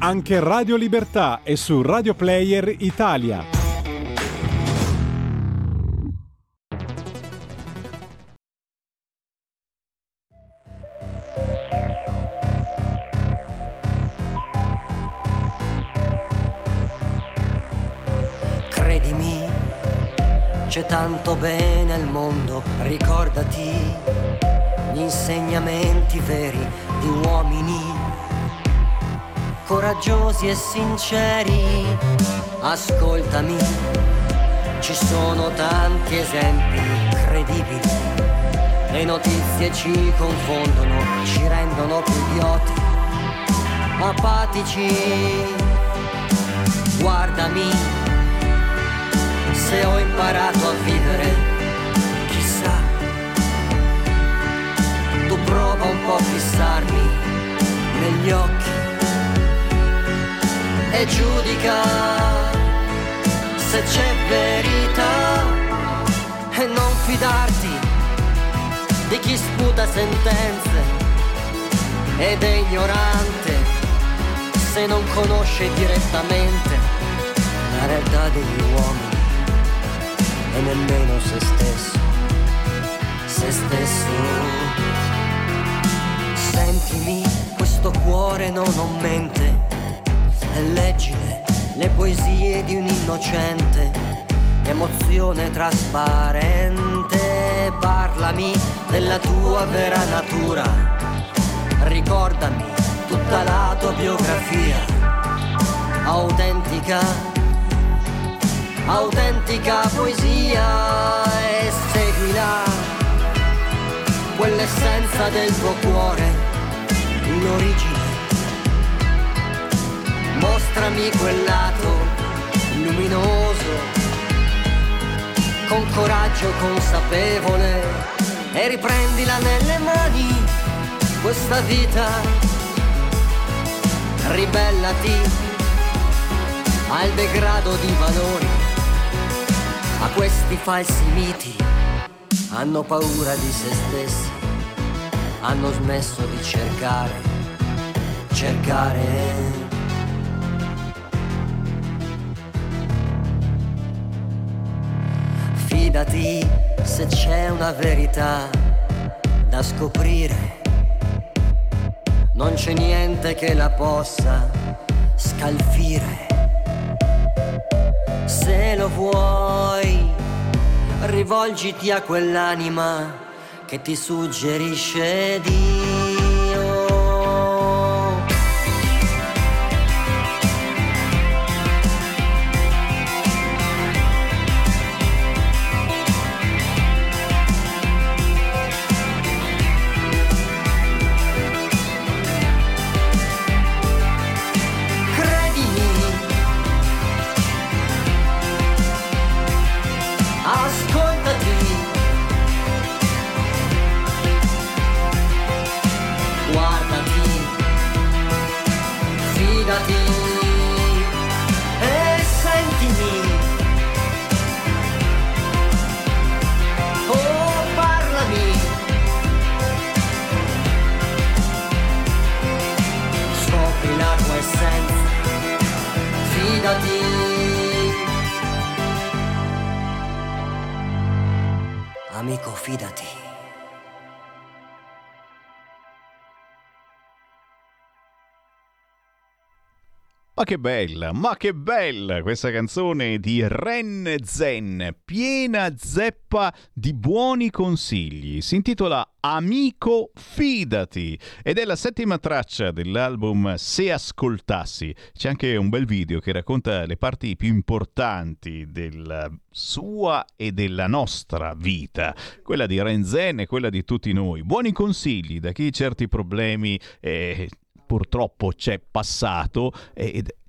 Anche Radio Libertà è su Radio Player Italia. Credimi, c'è tanto bene al mondo, ricordati gli insegnamenti veri di uomini coraggiosi e sinceri. Ascoltami, ci sono tanti esempi credibili. Le notizie ci confondono, ci rendono più idioti, apatici. Guardami, se ho imparato a vivere, chissà. Tu prova un po' a fissarmi negli occhi e giudica se c'è verità e non fidarti di chi sputa sentenze ed è ignorante se non conosce direttamente la realtà degli uomini e nemmeno se stesso, se stesso. Sentimi, questo cuore non, mente e leggile le poesie di un innocente, emozione trasparente, parlami della tua vera natura, ricordami tutta la tua biografia, autentica, autentica poesia e seguila, quell'essenza del tuo cuore, l'origine mostrami quel lato luminoso, con coraggio consapevole e riprendila nelle mani questa vita, ribellati al degrado di valori, a questi falsi miti, hanno paura di se stessi, hanno smesso di cercare cercare. Fidati se c'è una verità da scoprire. Non c'è niente che la possa scalfire. Se lo vuoi, rivolgiti a quell'anima che ti suggerisce Dio. Fidati. Ma che bella, ma che bella questa canzone di Ren Zen, piena zeppa di buoni consigli. Si intitola Amico Fidati ed è la settima traccia dell'album Se ascoltassi. C'è anche un bel video che racconta le parti più importanti della sua e della nostra vita, quella di Ren Zen e quella di tutti noi. Buoni consigli da chi certi problemi eh, purtroppo c'è passato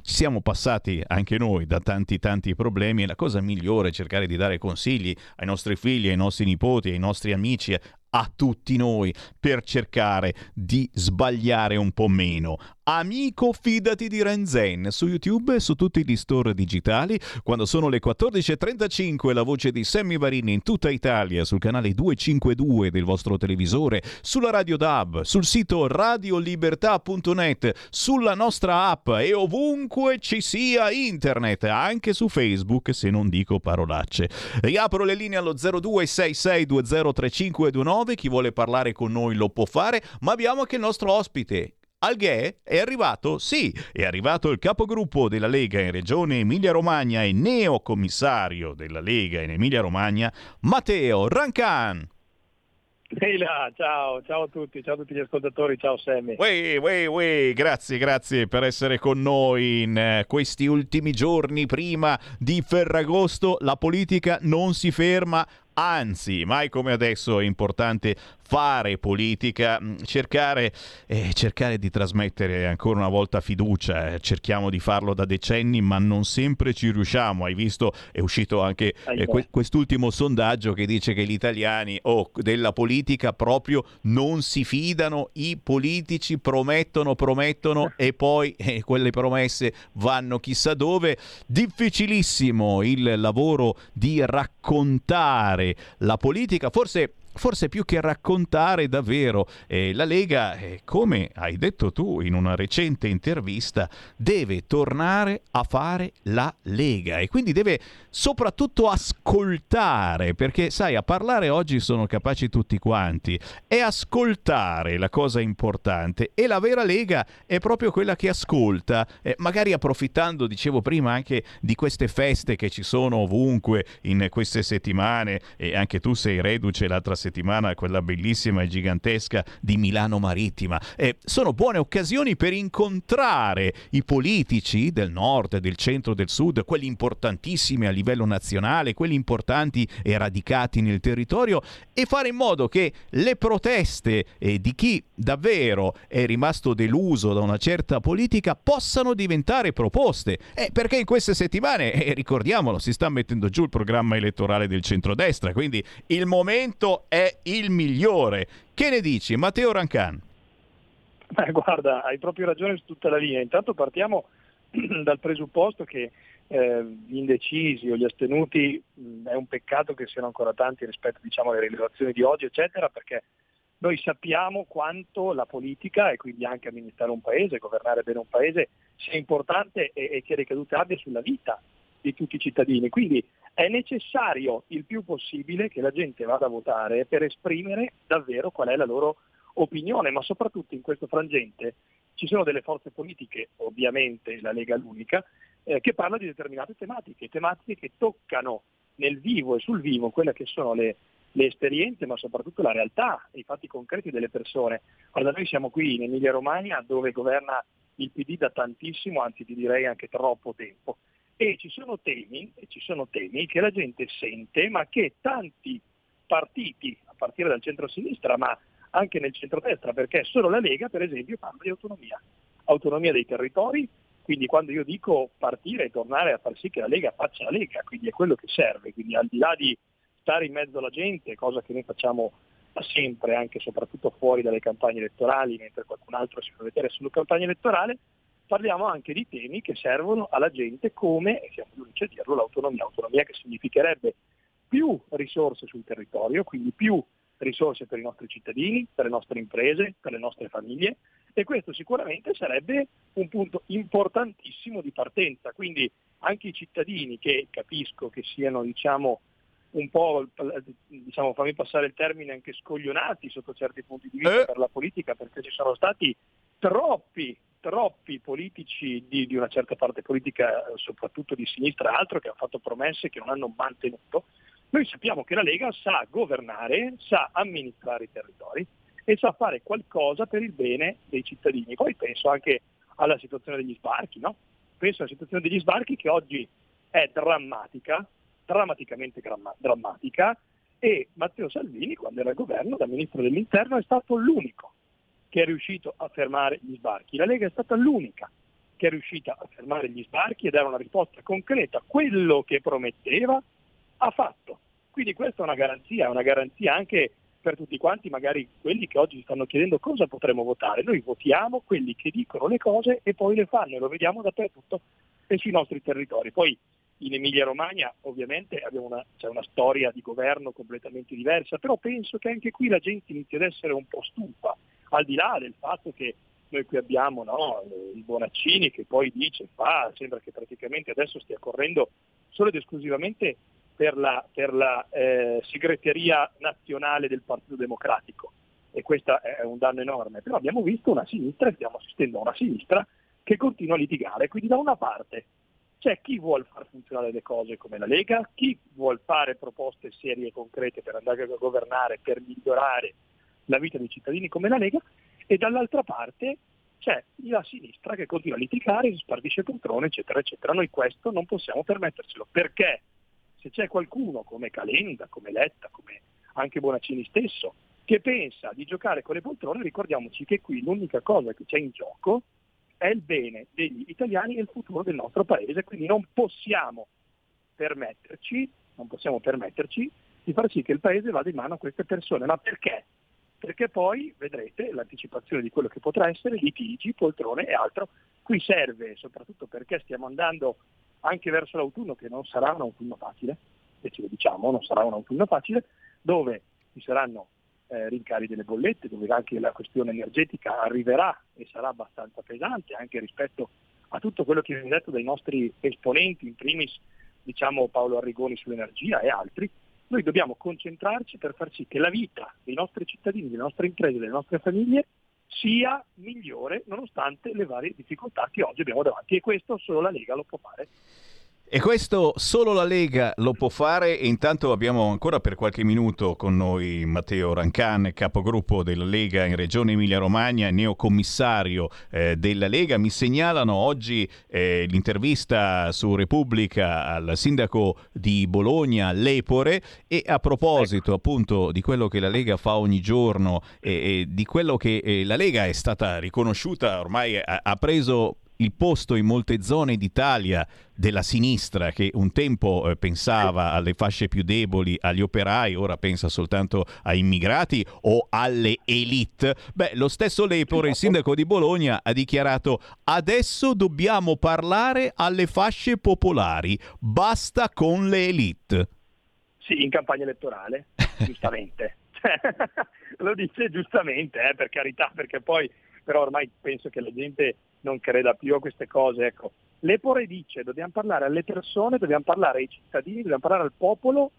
ci siamo passati anche noi da tanti tanti problemi e la cosa migliore è cercare di dare consigli ai nostri figli, ai nostri nipoti, ai nostri amici, a tutti noi per cercare di sbagliare un po' meno. Amico fidati di Renzen su YouTube e su tutti gli store digitali. Quando sono le 14.35 la voce di Sammy Varini in tutta Italia sul canale 252 del vostro televisore, sulla radio DAB, sul sito radiolibertà.net, sulla nostra app e ovunque ci sia internet, anche su Facebook se non dico parolacce. Riapro le linee allo 0266203529, chi vuole parlare con noi lo può fare, ma abbiamo anche il nostro ospite Alghè è arrivato? Sì, è arrivato il capogruppo della Lega in Regione Emilia-Romagna e neocommissario della Lega in Emilia-Romagna, Matteo Rancan. Ehi là, ciao, ciao a tutti, ciao a tutti gli ascoltatori, ciao Sammy. Uè, uè, uè, grazie, grazie per essere con noi in eh, questi ultimi giorni prima di Ferragosto. La politica non si ferma, anzi, mai come adesso è importante fare politica, mh, cercare, eh, cercare di trasmettere ancora una volta fiducia. Eh, cerchiamo di farlo da decenni, ma non sempre ci riusciamo. Hai visto, è uscito anche eh, que- quest'ultimo sondaggio che dice che gli italiani o della politica proprio non si fidano, i politici promettono, promettono e poi eh, quelle promesse vanno chissà dove. Difficilissimo il lavoro di raccontare la politica, forse forse più che raccontare davvero eh, la Lega, eh, come hai detto tu in una recente intervista, deve tornare a fare la Lega e quindi deve soprattutto ascoltare, perché sai, a parlare oggi sono capaci tutti quanti, è ascoltare la cosa importante e la vera Lega è proprio quella che ascolta, eh, magari approfittando, dicevo prima, anche di queste feste che ci sono ovunque in queste settimane e anche tu sei reduce l'altra settimana quella bellissima e gigantesca di Milano Marittima. Eh, sono buone occasioni per incontrare i politici del nord, del centro, del sud, quelli importantissimi a livello nazionale, quelli importanti e radicati nel territorio e fare in modo che le proteste eh, di chi davvero è rimasto deluso da una certa politica possano diventare proposte. Eh, perché in queste settimane, eh, ricordiamolo, si sta mettendo giù il programma elettorale del centrodestra, quindi il momento è il migliore. Che ne dici, Matteo Rancan? Beh, guarda, hai proprio ragione su tutta la linea. Intanto partiamo <clears throat> dal presupposto che eh, gli indecisi o gli astenuti mh, è un peccato che siano ancora tanti rispetto diciamo, alle rilevazioni di oggi, eccetera, perché Noi sappiamo quanto la politica e quindi anche amministrare un paese, governare bene un paese sia importante e, e che ricadute abbia sulla vita di tutti i cittadini. Quindi è necessario il più possibile che la gente vada a votare per esprimere davvero qual è la loro opinione, ma soprattutto in questo frangente ci sono delle forze politiche, ovviamente la Lega l'unica, eh, che parla di determinate tematiche, tematiche che toccano nel vivo e sul vivo quelle che sono le, le esperienze, ma soprattutto la realtà, i fatti concreti delle persone. Guarda, noi siamo qui in Emilia Romagna dove governa il PD da tantissimo, anzi ti direi anche troppo tempo. E ci sono temi, ci sono temi che la gente sente, ma che tanti partiti, a partire dal centro-sinistra, ma anche nel centro-destra, perché solo la Lega, per esempio, parla di autonomia. Autonomia dei territori, quindi quando io dico partire e tornare a far sì che la Lega faccia la Lega, quindi è quello che serve, quindi al di là di stare in mezzo alla gente, cosa che noi facciamo da sempre, anche e soprattutto fuori dalle campagne elettorali, mentre qualcun altro si fa vedere sulla campagna elettorale, parliamo anche di temi che servono alla gente come, e siamo gli unici a dirlo, l'autonomia, autonomia che significherebbe più risorse sul territorio, quindi più risorse per i nostri cittadini, per le nostre imprese, per le nostre famiglie e questo sicuramente sarebbe un punto importantissimo di partenza. Quindi anche i cittadini che capisco che siano diciamo, un po', diciamo, fammi passare il termine, anche scoglionati sotto certi punti di vista Eh. per la politica, perché ci sono stati troppi, troppi politici di, di una certa parte politica, soprattutto di sinistra e altro, che hanno fatto promesse che non hanno mantenuto. Noi sappiamo che la Lega sa governare, sa amministrare i territori e sa fare qualcosa per il bene dei cittadini. Poi penso anche alla situazione degli sbarchi, no? Penso alla situazione degli sbarchi che oggi è drammatica, drammaticamente gramma- drammatica e Matteo Salvini quando era al governo da ministro dell'interno è stato l'unico che è riuscito a fermare gli sbarchi. La Lega è stata l'unica che è riuscita a fermare gli sbarchi ed era una risposta concreta. Quello che prometteva ha fatto. Quindi questa è una garanzia, è una garanzia anche per tutti quanti, magari quelli che oggi stanno chiedendo cosa potremmo votare. Noi votiamo quelli che dicono le cose e poi le fanno e lo vediamo dappertutto e sui nostri territori. Poi in Emilia Romagna ovviamente una, c'è una storia di governo completamente diversa, però penso che anche qui la gente inizia ad essere un po' stufa, al di là del fatto che noi qui abbiamo no, il Bonaccini che poi dice, fa, sembra che praticamente adesso stia correndo solo ed esclusivamente per la, per la eh, segreteria nazionale del Partito Democratico. E questo è un danno enorme, però abbiamo visto una sinistra, stiamo assistendo a una sinistra che continua a litigare, quindi da una parte c'è chi vuole far funzionare le cose come la Lega, chi vuole fare proposte serie e concrete per andare a governare, per migliorare la vita dei cittadini come la Lega, e dall'altra parte c'è la sinistra che continua a litigare, si spartisce poltrone, eccetera, eccetera. Noi questo non possiamo permettercelo, perché se c'è qualcuno come Calenda, come Letta, come anche Bonaccini stesso, che pensa di giocare con le poltrone, ricordiamoci che qui l'unica cosa che c'è in gioco è il bene degli italiani e il futuro del nostro paese, quindi non possiamo permetterci, non possiamo permetterci di far sì che il paese vada in mano a queste persone. Ma perché? Perché poi vedrete l'anticipazione di quello che potrà essere litigi, poltrone e altro. Qui serve, soprattutto perché stiamo andando anche verso l'autunno, che non sarà un autunno facile, e ce lo diciamo, non sarà un autunno facile, dove ci saranno eh, rincari delle bollette, dove anche la questione energetica arriverà e sarà abbastanza pesante anche rispetto a tutto quello che viene detto dai nostri esponenti, in primis diciamo Paolo Arrigoni sull'energia e altri, noi dobbiamo concentrarci per far sì che la vita dei nostri cittadini, delle nostre imprese, delle nostre famiglie sia migliore nonostante le varie difficoltà che oggi abbiamo davanti e questo solo la Lega lo può fare. E questo solo la Lega lo può fare e intanto abbiamo ancora per qualche minuto con noi Matteo Rancan, capogruppo della Lega in Regione Emilia-Romagna, neocommissario eh, della Lega. Mi segnalano oggi eh, l'intervista su Repubblica al sindaco di Bologna, Lepore, e a proposito appunto di quello che la Lega fa ogni giorno e, e di quello che eh, la Lega è stata riconosciuta, ormai ha, ha preso il posto in molte zone d'Italia della sinistra che un tempo eh, pensava alle fasce più deboli, agli operai, ora pensa soltanto ai immigrati o alle elite. Beh, lo stesso Lepore, il sindaco di Bologna, ha dichiarato adesso dobbiamo parlare alle fasce popolari, basta con le elite. Sì, in campagna elettorale, <laughs> giustamente. <laughs> Lo dice giustamente, eh, per carità, perché poi però ormai penso che la gente non creda più a queste cose. Ecco. L'Epore dice dobbiamo parlare alle persone, dobbiamo parlare ai cittadini, dobbiamo parlare al popolo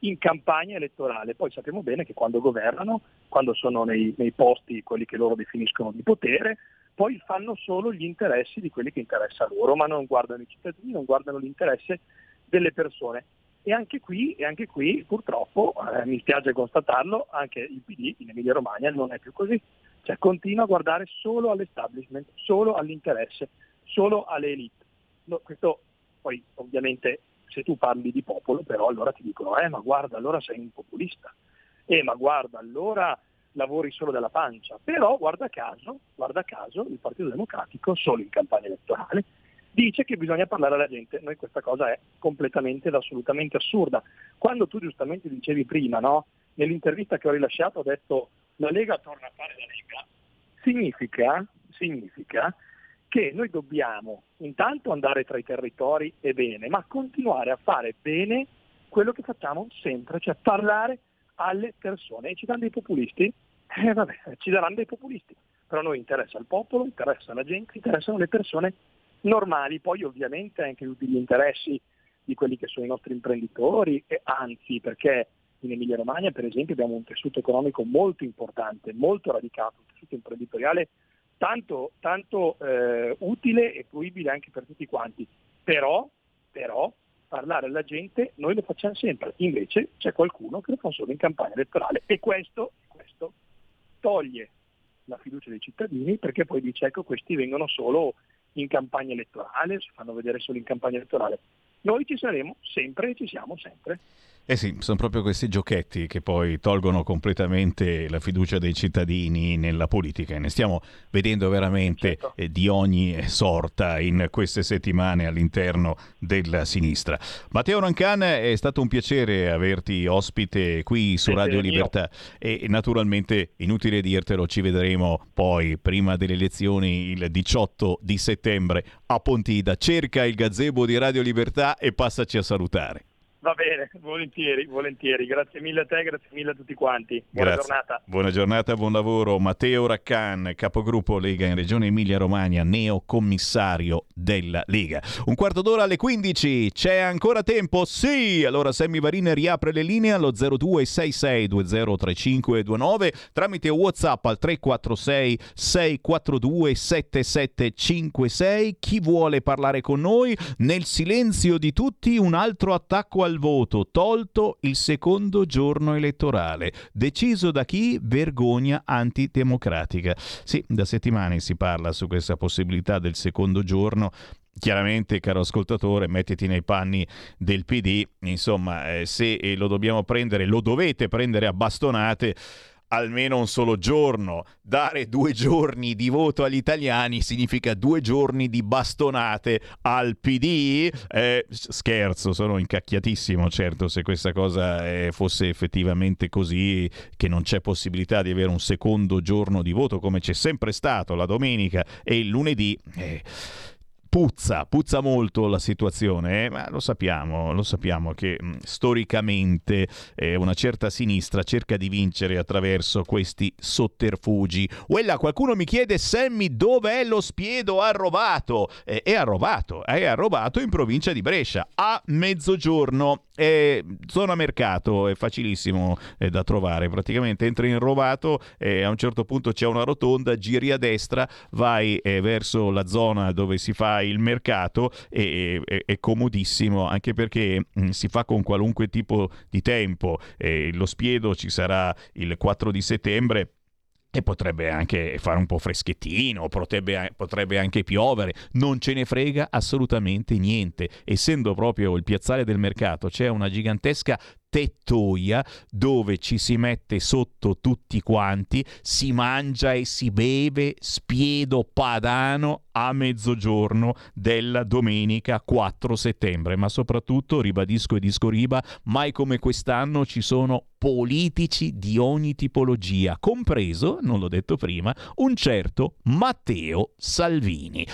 in campagna elettorale. Poi sappiamo bene che quando governano, quando sono nei, nei posti quelli che loro definiscono di potere, poi fanno solo gli interessi di quelli che interessa loro, ma non guardano i cittadini, non guardano l'interesse delle persone. E anche qui, e anche qui purtroppo, eh, mi spiace constatarlo, anche il PD in Emilia Romagna non è più così. Cioè continua a guardare solo all'establishment, solo all'interesse, solo alle elite. No, questo poi ovviamente se tu parli di popolo però allora ti dicono eh ma guarda allora sei un populista, eh ma guarda allora lavori solo della pancia, però guarda caso, guarda caso il Partito Democratico solo in campagna elettorale dice che bisogna parlare alla gente. Noi questa cosa è completamente ed assolutamente assurda. Quando tu giustamente dicevi prima, no? nell'intervista che ho rilasciato ho detto la Lega torna a fare la Lega, significa, significa che noi dobbiamo intanto andare tra i territori e bene, ma continuare a fare bene quello che facciamo sempre, cioè parlare alle persone. E ci danno dei populisti? Eh vabbè, ci daranno dei populisti. Però a noi interessa il popolo, interessa la gente, interessano le persone normali, poi ovviamente anche tutti gli interessi di quelli che sono i nostri imprenditori, e anzi perché in Emilia Romagna per esempio abbiamo un tessuto economico molto importante, molto radicato, un tessuto imprenditoriale tanto, tanto eh, utile e fruibile anche per tutti quanti. Però, però parlare alla gente noi lo facciamo sempre, invece c'è qualcuno che lo fa solo in campagna elettorale e questo, questo toglie la fiducia dei cittadini perché poi dice ecco questi vengono solo in campagna elettorale, si fanno vedere solo in campagna elettorale. Noi ci saremo sempre e ci siamo sempre. Eh sì, sono proprio questi giochetti che poi tolgono completamente la fiducia dei cittadini nella politica e ne stiamo vedendo veramente certo. eh, di ogni sorta in queste settimane all'interno della sinistra. Matteo Rancan, è stato un piacere averti ospite qui su Radio Libertà e naturalmente inutile dirtelo, ci vedremo poi prima delle elezioni il 18 di settembre a Pontida. Cerca il gazebo di Radio Libertà e passaci a salutare. Va bene, volentieri, volentieri. Grazie mille a te, grazie mille a tutti quanti. Buona Grazie. giornata. Buona giornata, buon lavoro. Matteo Raccan, capogruppo Lega in Regione Emilia-Romagna, neocommissario della Lega. Un quarto d'ora alle 15, c'è ancora tempo? Sì! Allora Sammy Varin riapre le linee allo 0266203529 tramite WhatsApp al 346 642 7756. Chi vuole parlare con noi? Nel silenzio di tutti un altro attacco al voto, tolto il secondo giorno elettorale. Deciso da chi? Vergogna antidemocratica. Sì, da settimane si parla su questa possibilità del secondo giorno. Chiaramente, caro ascoltatore, mettiti nei panni del PD, insomma, eh, se eh, lo dobbiamo prendere, lo dovete prendere a bastonate almeno un solo giorno. Dare due giorni di voto agli italiani significa due giorni di bastonate al PD. Eh, scherzo, sono incacchiatissimo, certo, se questa cosa eh, fosse effettivamente così, che non c'è possibilità di avere un secondo giorno di voto come c'è sempre stato la domenica e il lunedì. Eh, Puzza, puzza molto la situazione, eh? ma lo sappiamo, lo sappiamo che mh, storicamente eh, una certa sinistra cerca di vincere attraverso questi sotterfugi. Quella qualcuno mi chiede Sammy dov'è lo spiedo arrobato? Eh, è arrobato, è arrobato in provincia di Brescia a mezzogiorno. Eh, zona mercato è facilissimo eh, da trovare, praticamente entri in rovato e a un certo punto c'è una rotonda, giri a destra, vai eh, verso la zona dove si fa il mercato e e- è comodissimo anche perché mh, si fa con qualunque tipo di tempo. Eh, lo spiedo ci sarà il 4 di settembre. E potrebbe anche fare un po' freschettino, potrebbe, potrebbe anche piovere, non ce ne frega assolutamente niente. Essendo proprio il piazzale del mercato, c'è una gigantesca tettoia dove ci si mette sotto tutti quanti, si mangia e si beve spiedo padano a mezzogiorno della domenica 4 settembre. Ma soprattutto, ribadisco e disco riba, mai come quest'anno ci sono politici di ogni tipologia, compreso, non l'ho detto prima, un certo Matteo Salvini.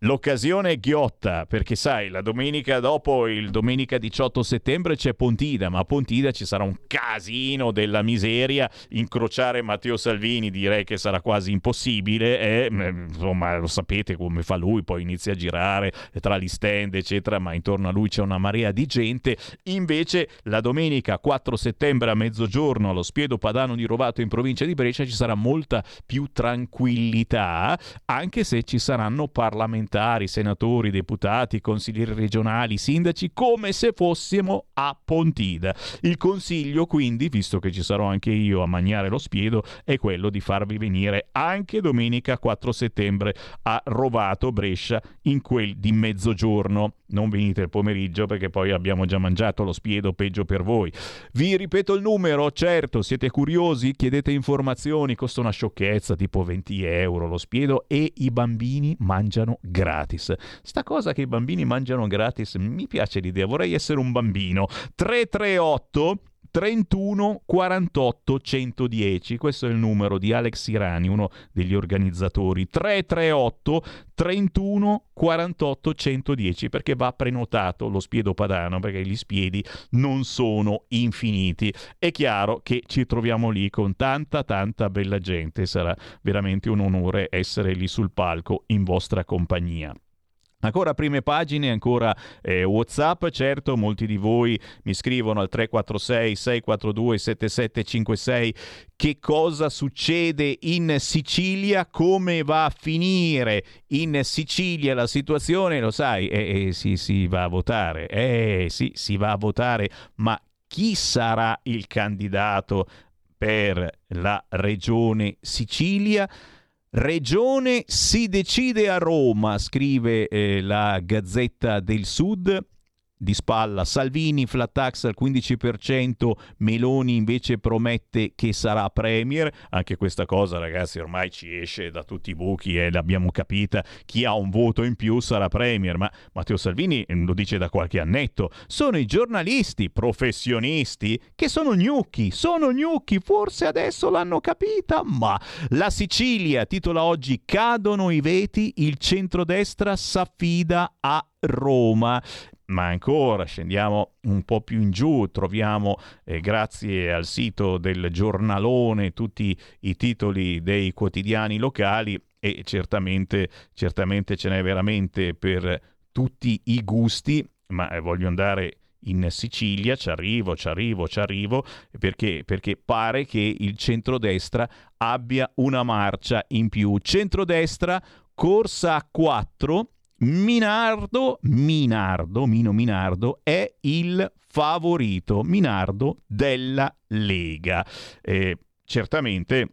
L'occasione è ghiotta perché sai, la domenica dopo, il domenica 18 settembre c'è Pontida, ma a Pontida ci sarà un casino della miseria. Incrociare Matteo Salvini direi che sarà quasi impossibile e insomma lo sapete come fa lui, poi inizia a girare tra gli stand eccetera, ma intorno a lui c'è una marea di gente. Invece la domenica 4 settembre a mezzogiorno allo Spiedo Padano di Rovato in provincia di Brescia ci sarà molta più tranquillità, anche se ci saranno parlamentari parlamentari, senatori, deputati, consiglieri regionali, sindaci, come se fossimo a Pontida. Il consiglio, quindi, visto che ci sarò anche io a mangiare lo spiedo, è quello di farvi venire anche domenica 4 settembre a Rovato, Brescia, in quel di mezzogiorno. Non venite il pomeriggio perché poi abbiamo già mangiato lo spiedo, peggio per voi. Vi ripeto il numero, certo, siete curiosi, chiedete informazioni, costa una sciocchezza, tipo 20 euro lo spiedo e i bambini mangiano gratis. Sta cosa che i bambini mangiano gratis, mi piace l'idea, vorrei essere un bambino. 338 31 48 110. Questo è il numero di Alex Irani, uno degli organizzatori. 338 31 48 110 perché va prenotato lo spiedo padano perché gli spiedi non sono infiniti. È chiaro che ci troviamo lì con tanta tanta bella gente, sarà veramente un onore essere lì sul palco in vostra compagnia. Ancora prime pagine, ancora eh, Whatsapp, certo molti di voi mi scrivono al 346 642 7756 che cosa succede in Sicilia, come va a finire in Sicilia la situazione, lo sai, eh, eh, sì, si va a votare, eh sì, si va a votare, ma chi sarà il candidato per la regione Sicilia? Regione si decide a Roma, scrive eh, la Gazzetta del Sud. Di spalla Salvini, flat tax al 15%, Meloni invece promette che sarà premier. Anche questa cosa, ragazzi, ormai ci esce da tutti i buchi e l'abbiamo capita. Chi ha un voto in più sarà premier. Ma Matteo Salvini lo dice da qualche annetto. Sono i giornalisti professionisti che sono gnocchi. Sono gnocchi. Forse adesso l'hanno capita. Ma la Sicilia titola oggi Cadono i veti. Il centrodestra s'affida a Roma ma ancora scendiamo un po' più in giù, troviamo eh, grazie al sito del giornalone tutti i titoli dei quotidiani locali e certamente, certamente ce n'è veramente per tutti i gusti, ma eh, voglio andare in Sicilia, ci arrivo, ci arrivo, ci arrivo, perché, perché pare che il centrodestra abbia una marcia in più. Centrodestra, corsa a 4 Minardo, Minardo, Mino Minardo è il favorito, Minardo della Lega. Eh, certamente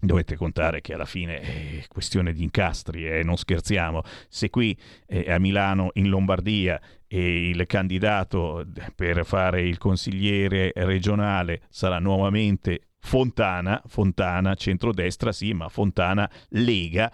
dovete contare che alla fine è questione di incastri, eh, non scherziamo. Se qui eh, a Milano, in Lombardia, e il candidato per fare il consigliere regionale sarà nuovamente Fontana, Fontana centrodestra sì, ma Fontana Lega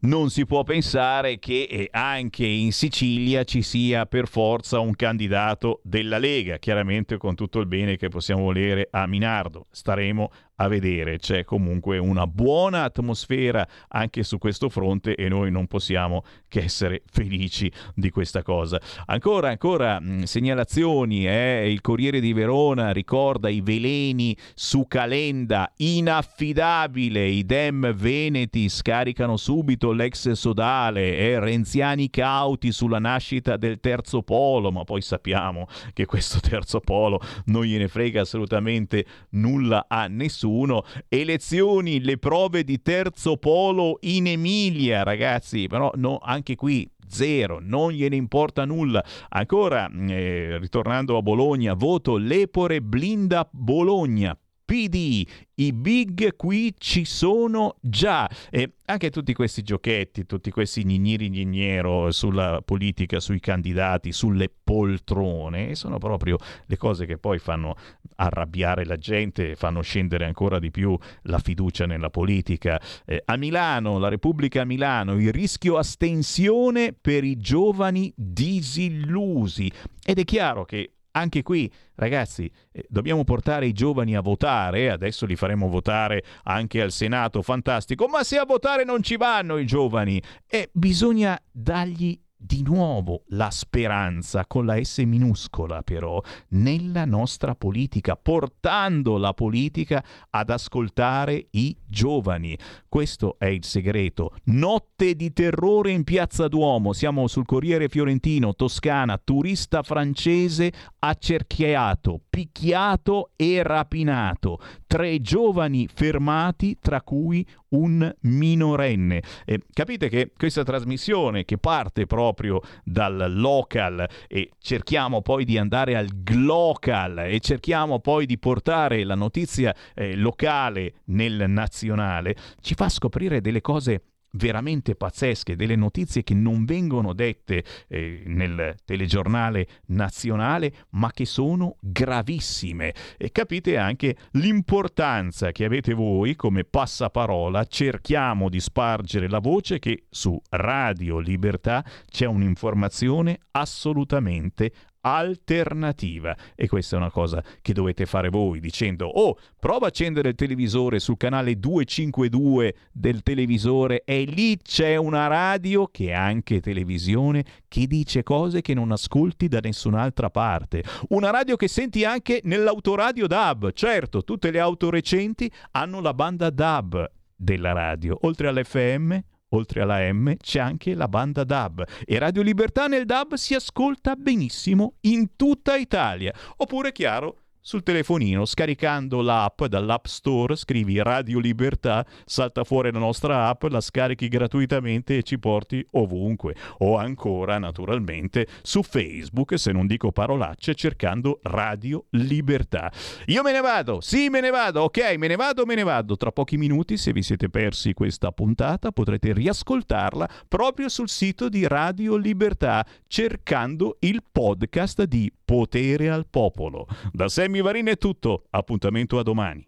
non si può pensare che eh, anche in Sicilia ci sia per forza un candidato della Lega, chiaramente con tutto il bene che possiamo volere a Minardo. Staremo a vedere, c'è comunque una buona atmosfera anche su questo fronte e noi non possiamo che essere felici di questa cosa. Ancora, ancora mh, segnalazioni, eh? il Corriere di Verona ricorda i veleni su Calenda, inaffidabile, i dem veneti scaricano subito l'ex sodale eh? renziani cauti sulla nascita del terzo polo, ma poi sappiamo che questo terzo polo non gliene frega assolutamente nulla a nessuno nessuno. Elezioni, le prove di terzo polo in Emilia, ragazzi, però no, anche qui zero, non gliene importa nulla. Ancora, eh, ritornando a Bologna, voto Lepore blinda Bologna. PD, i big qui ci sono già. E anche tutti questi giochetti, tutti questi gnigniri gnignero sulla politica, sui candidati, sulle poltrone, sono proprio le cose che poi fanno arrabbiare la gente, fanno scendere ancora di più la fiducia nella politica. Eh, a Milano, la Repubblica a Milano, il rischio astensione per i giovani disillusi. Ed è chiaro che anche qui, ragazzi, eh, dobbiamo portare i giovani a votare, adesso li faremo votare anche al Senato, fantastico, ma se a votare non ci vanno i giovani, eh, bisogna dargli di nuovo la speranza con la S minuscola però nella nostra politica, portando la politica ad ascoltare i giovani. Questo è il segreto. Notte di terrore in Piazza Duomo, siamo sul Corriere Fiorentino, Toscana, turista francese accerchiato, picchiato e rapinato. Tre giovani fermati, tra cui un minorenne. Eh, capite che questa trasmissione che parte proprio dal local e cerchiamo poi di andare al glocal e cerchiamo poi di portare la notizia eh, locale nel nazionale, ci fa scoprire delle cose veramente pazzesche, delle notizie che non vengono dette eh, nel telegiornale nazionale, ma che sono gravissime. E capite anche l'importanza che avete voi come passaparola. Cerchiamo di spargere la voce che su Radio Libertà c'è un'informazione assolutamente alternativa e questa è una cosa che dovete fare voi dicendo oh prova a accendere il televisore sul canale 252 del televisore e lì c'è una radio che è anche televisione che dice cose che non ascolti da nessun'altra parte. Una radio che senti anche nell'autoradio DAB certo tutte le auto recenti hanno la banda DAB della radio oltre all'FM Oltre alla M c'è anche la banda DAB e Radio Libertà nel DAB si ascolta benissimo in tutta Italia. Oppure, chiaro, sul telefonino, scaricando l'app dall'App Store, scrivi Radio Libertà, salta fuori la nostra app, la scarichi gratuitamente e ci porti ovunque. O ancora, naturalmente, su Facebook, se non dico parolacce, cercando Radio Libertà. Io me ne vado, sì me ne vado, ok, me ne vado, me ne vado. Tra pochi minuti, se vi siete persi questa puntata, potrete riascoltarla proprio sul sito di Radio Libertà, cercando il podcast di Potere al Popolo. Da Sammy Varin è tutto, appuntamento a domani.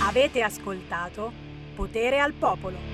Avete ascoltato Potere al Popolo.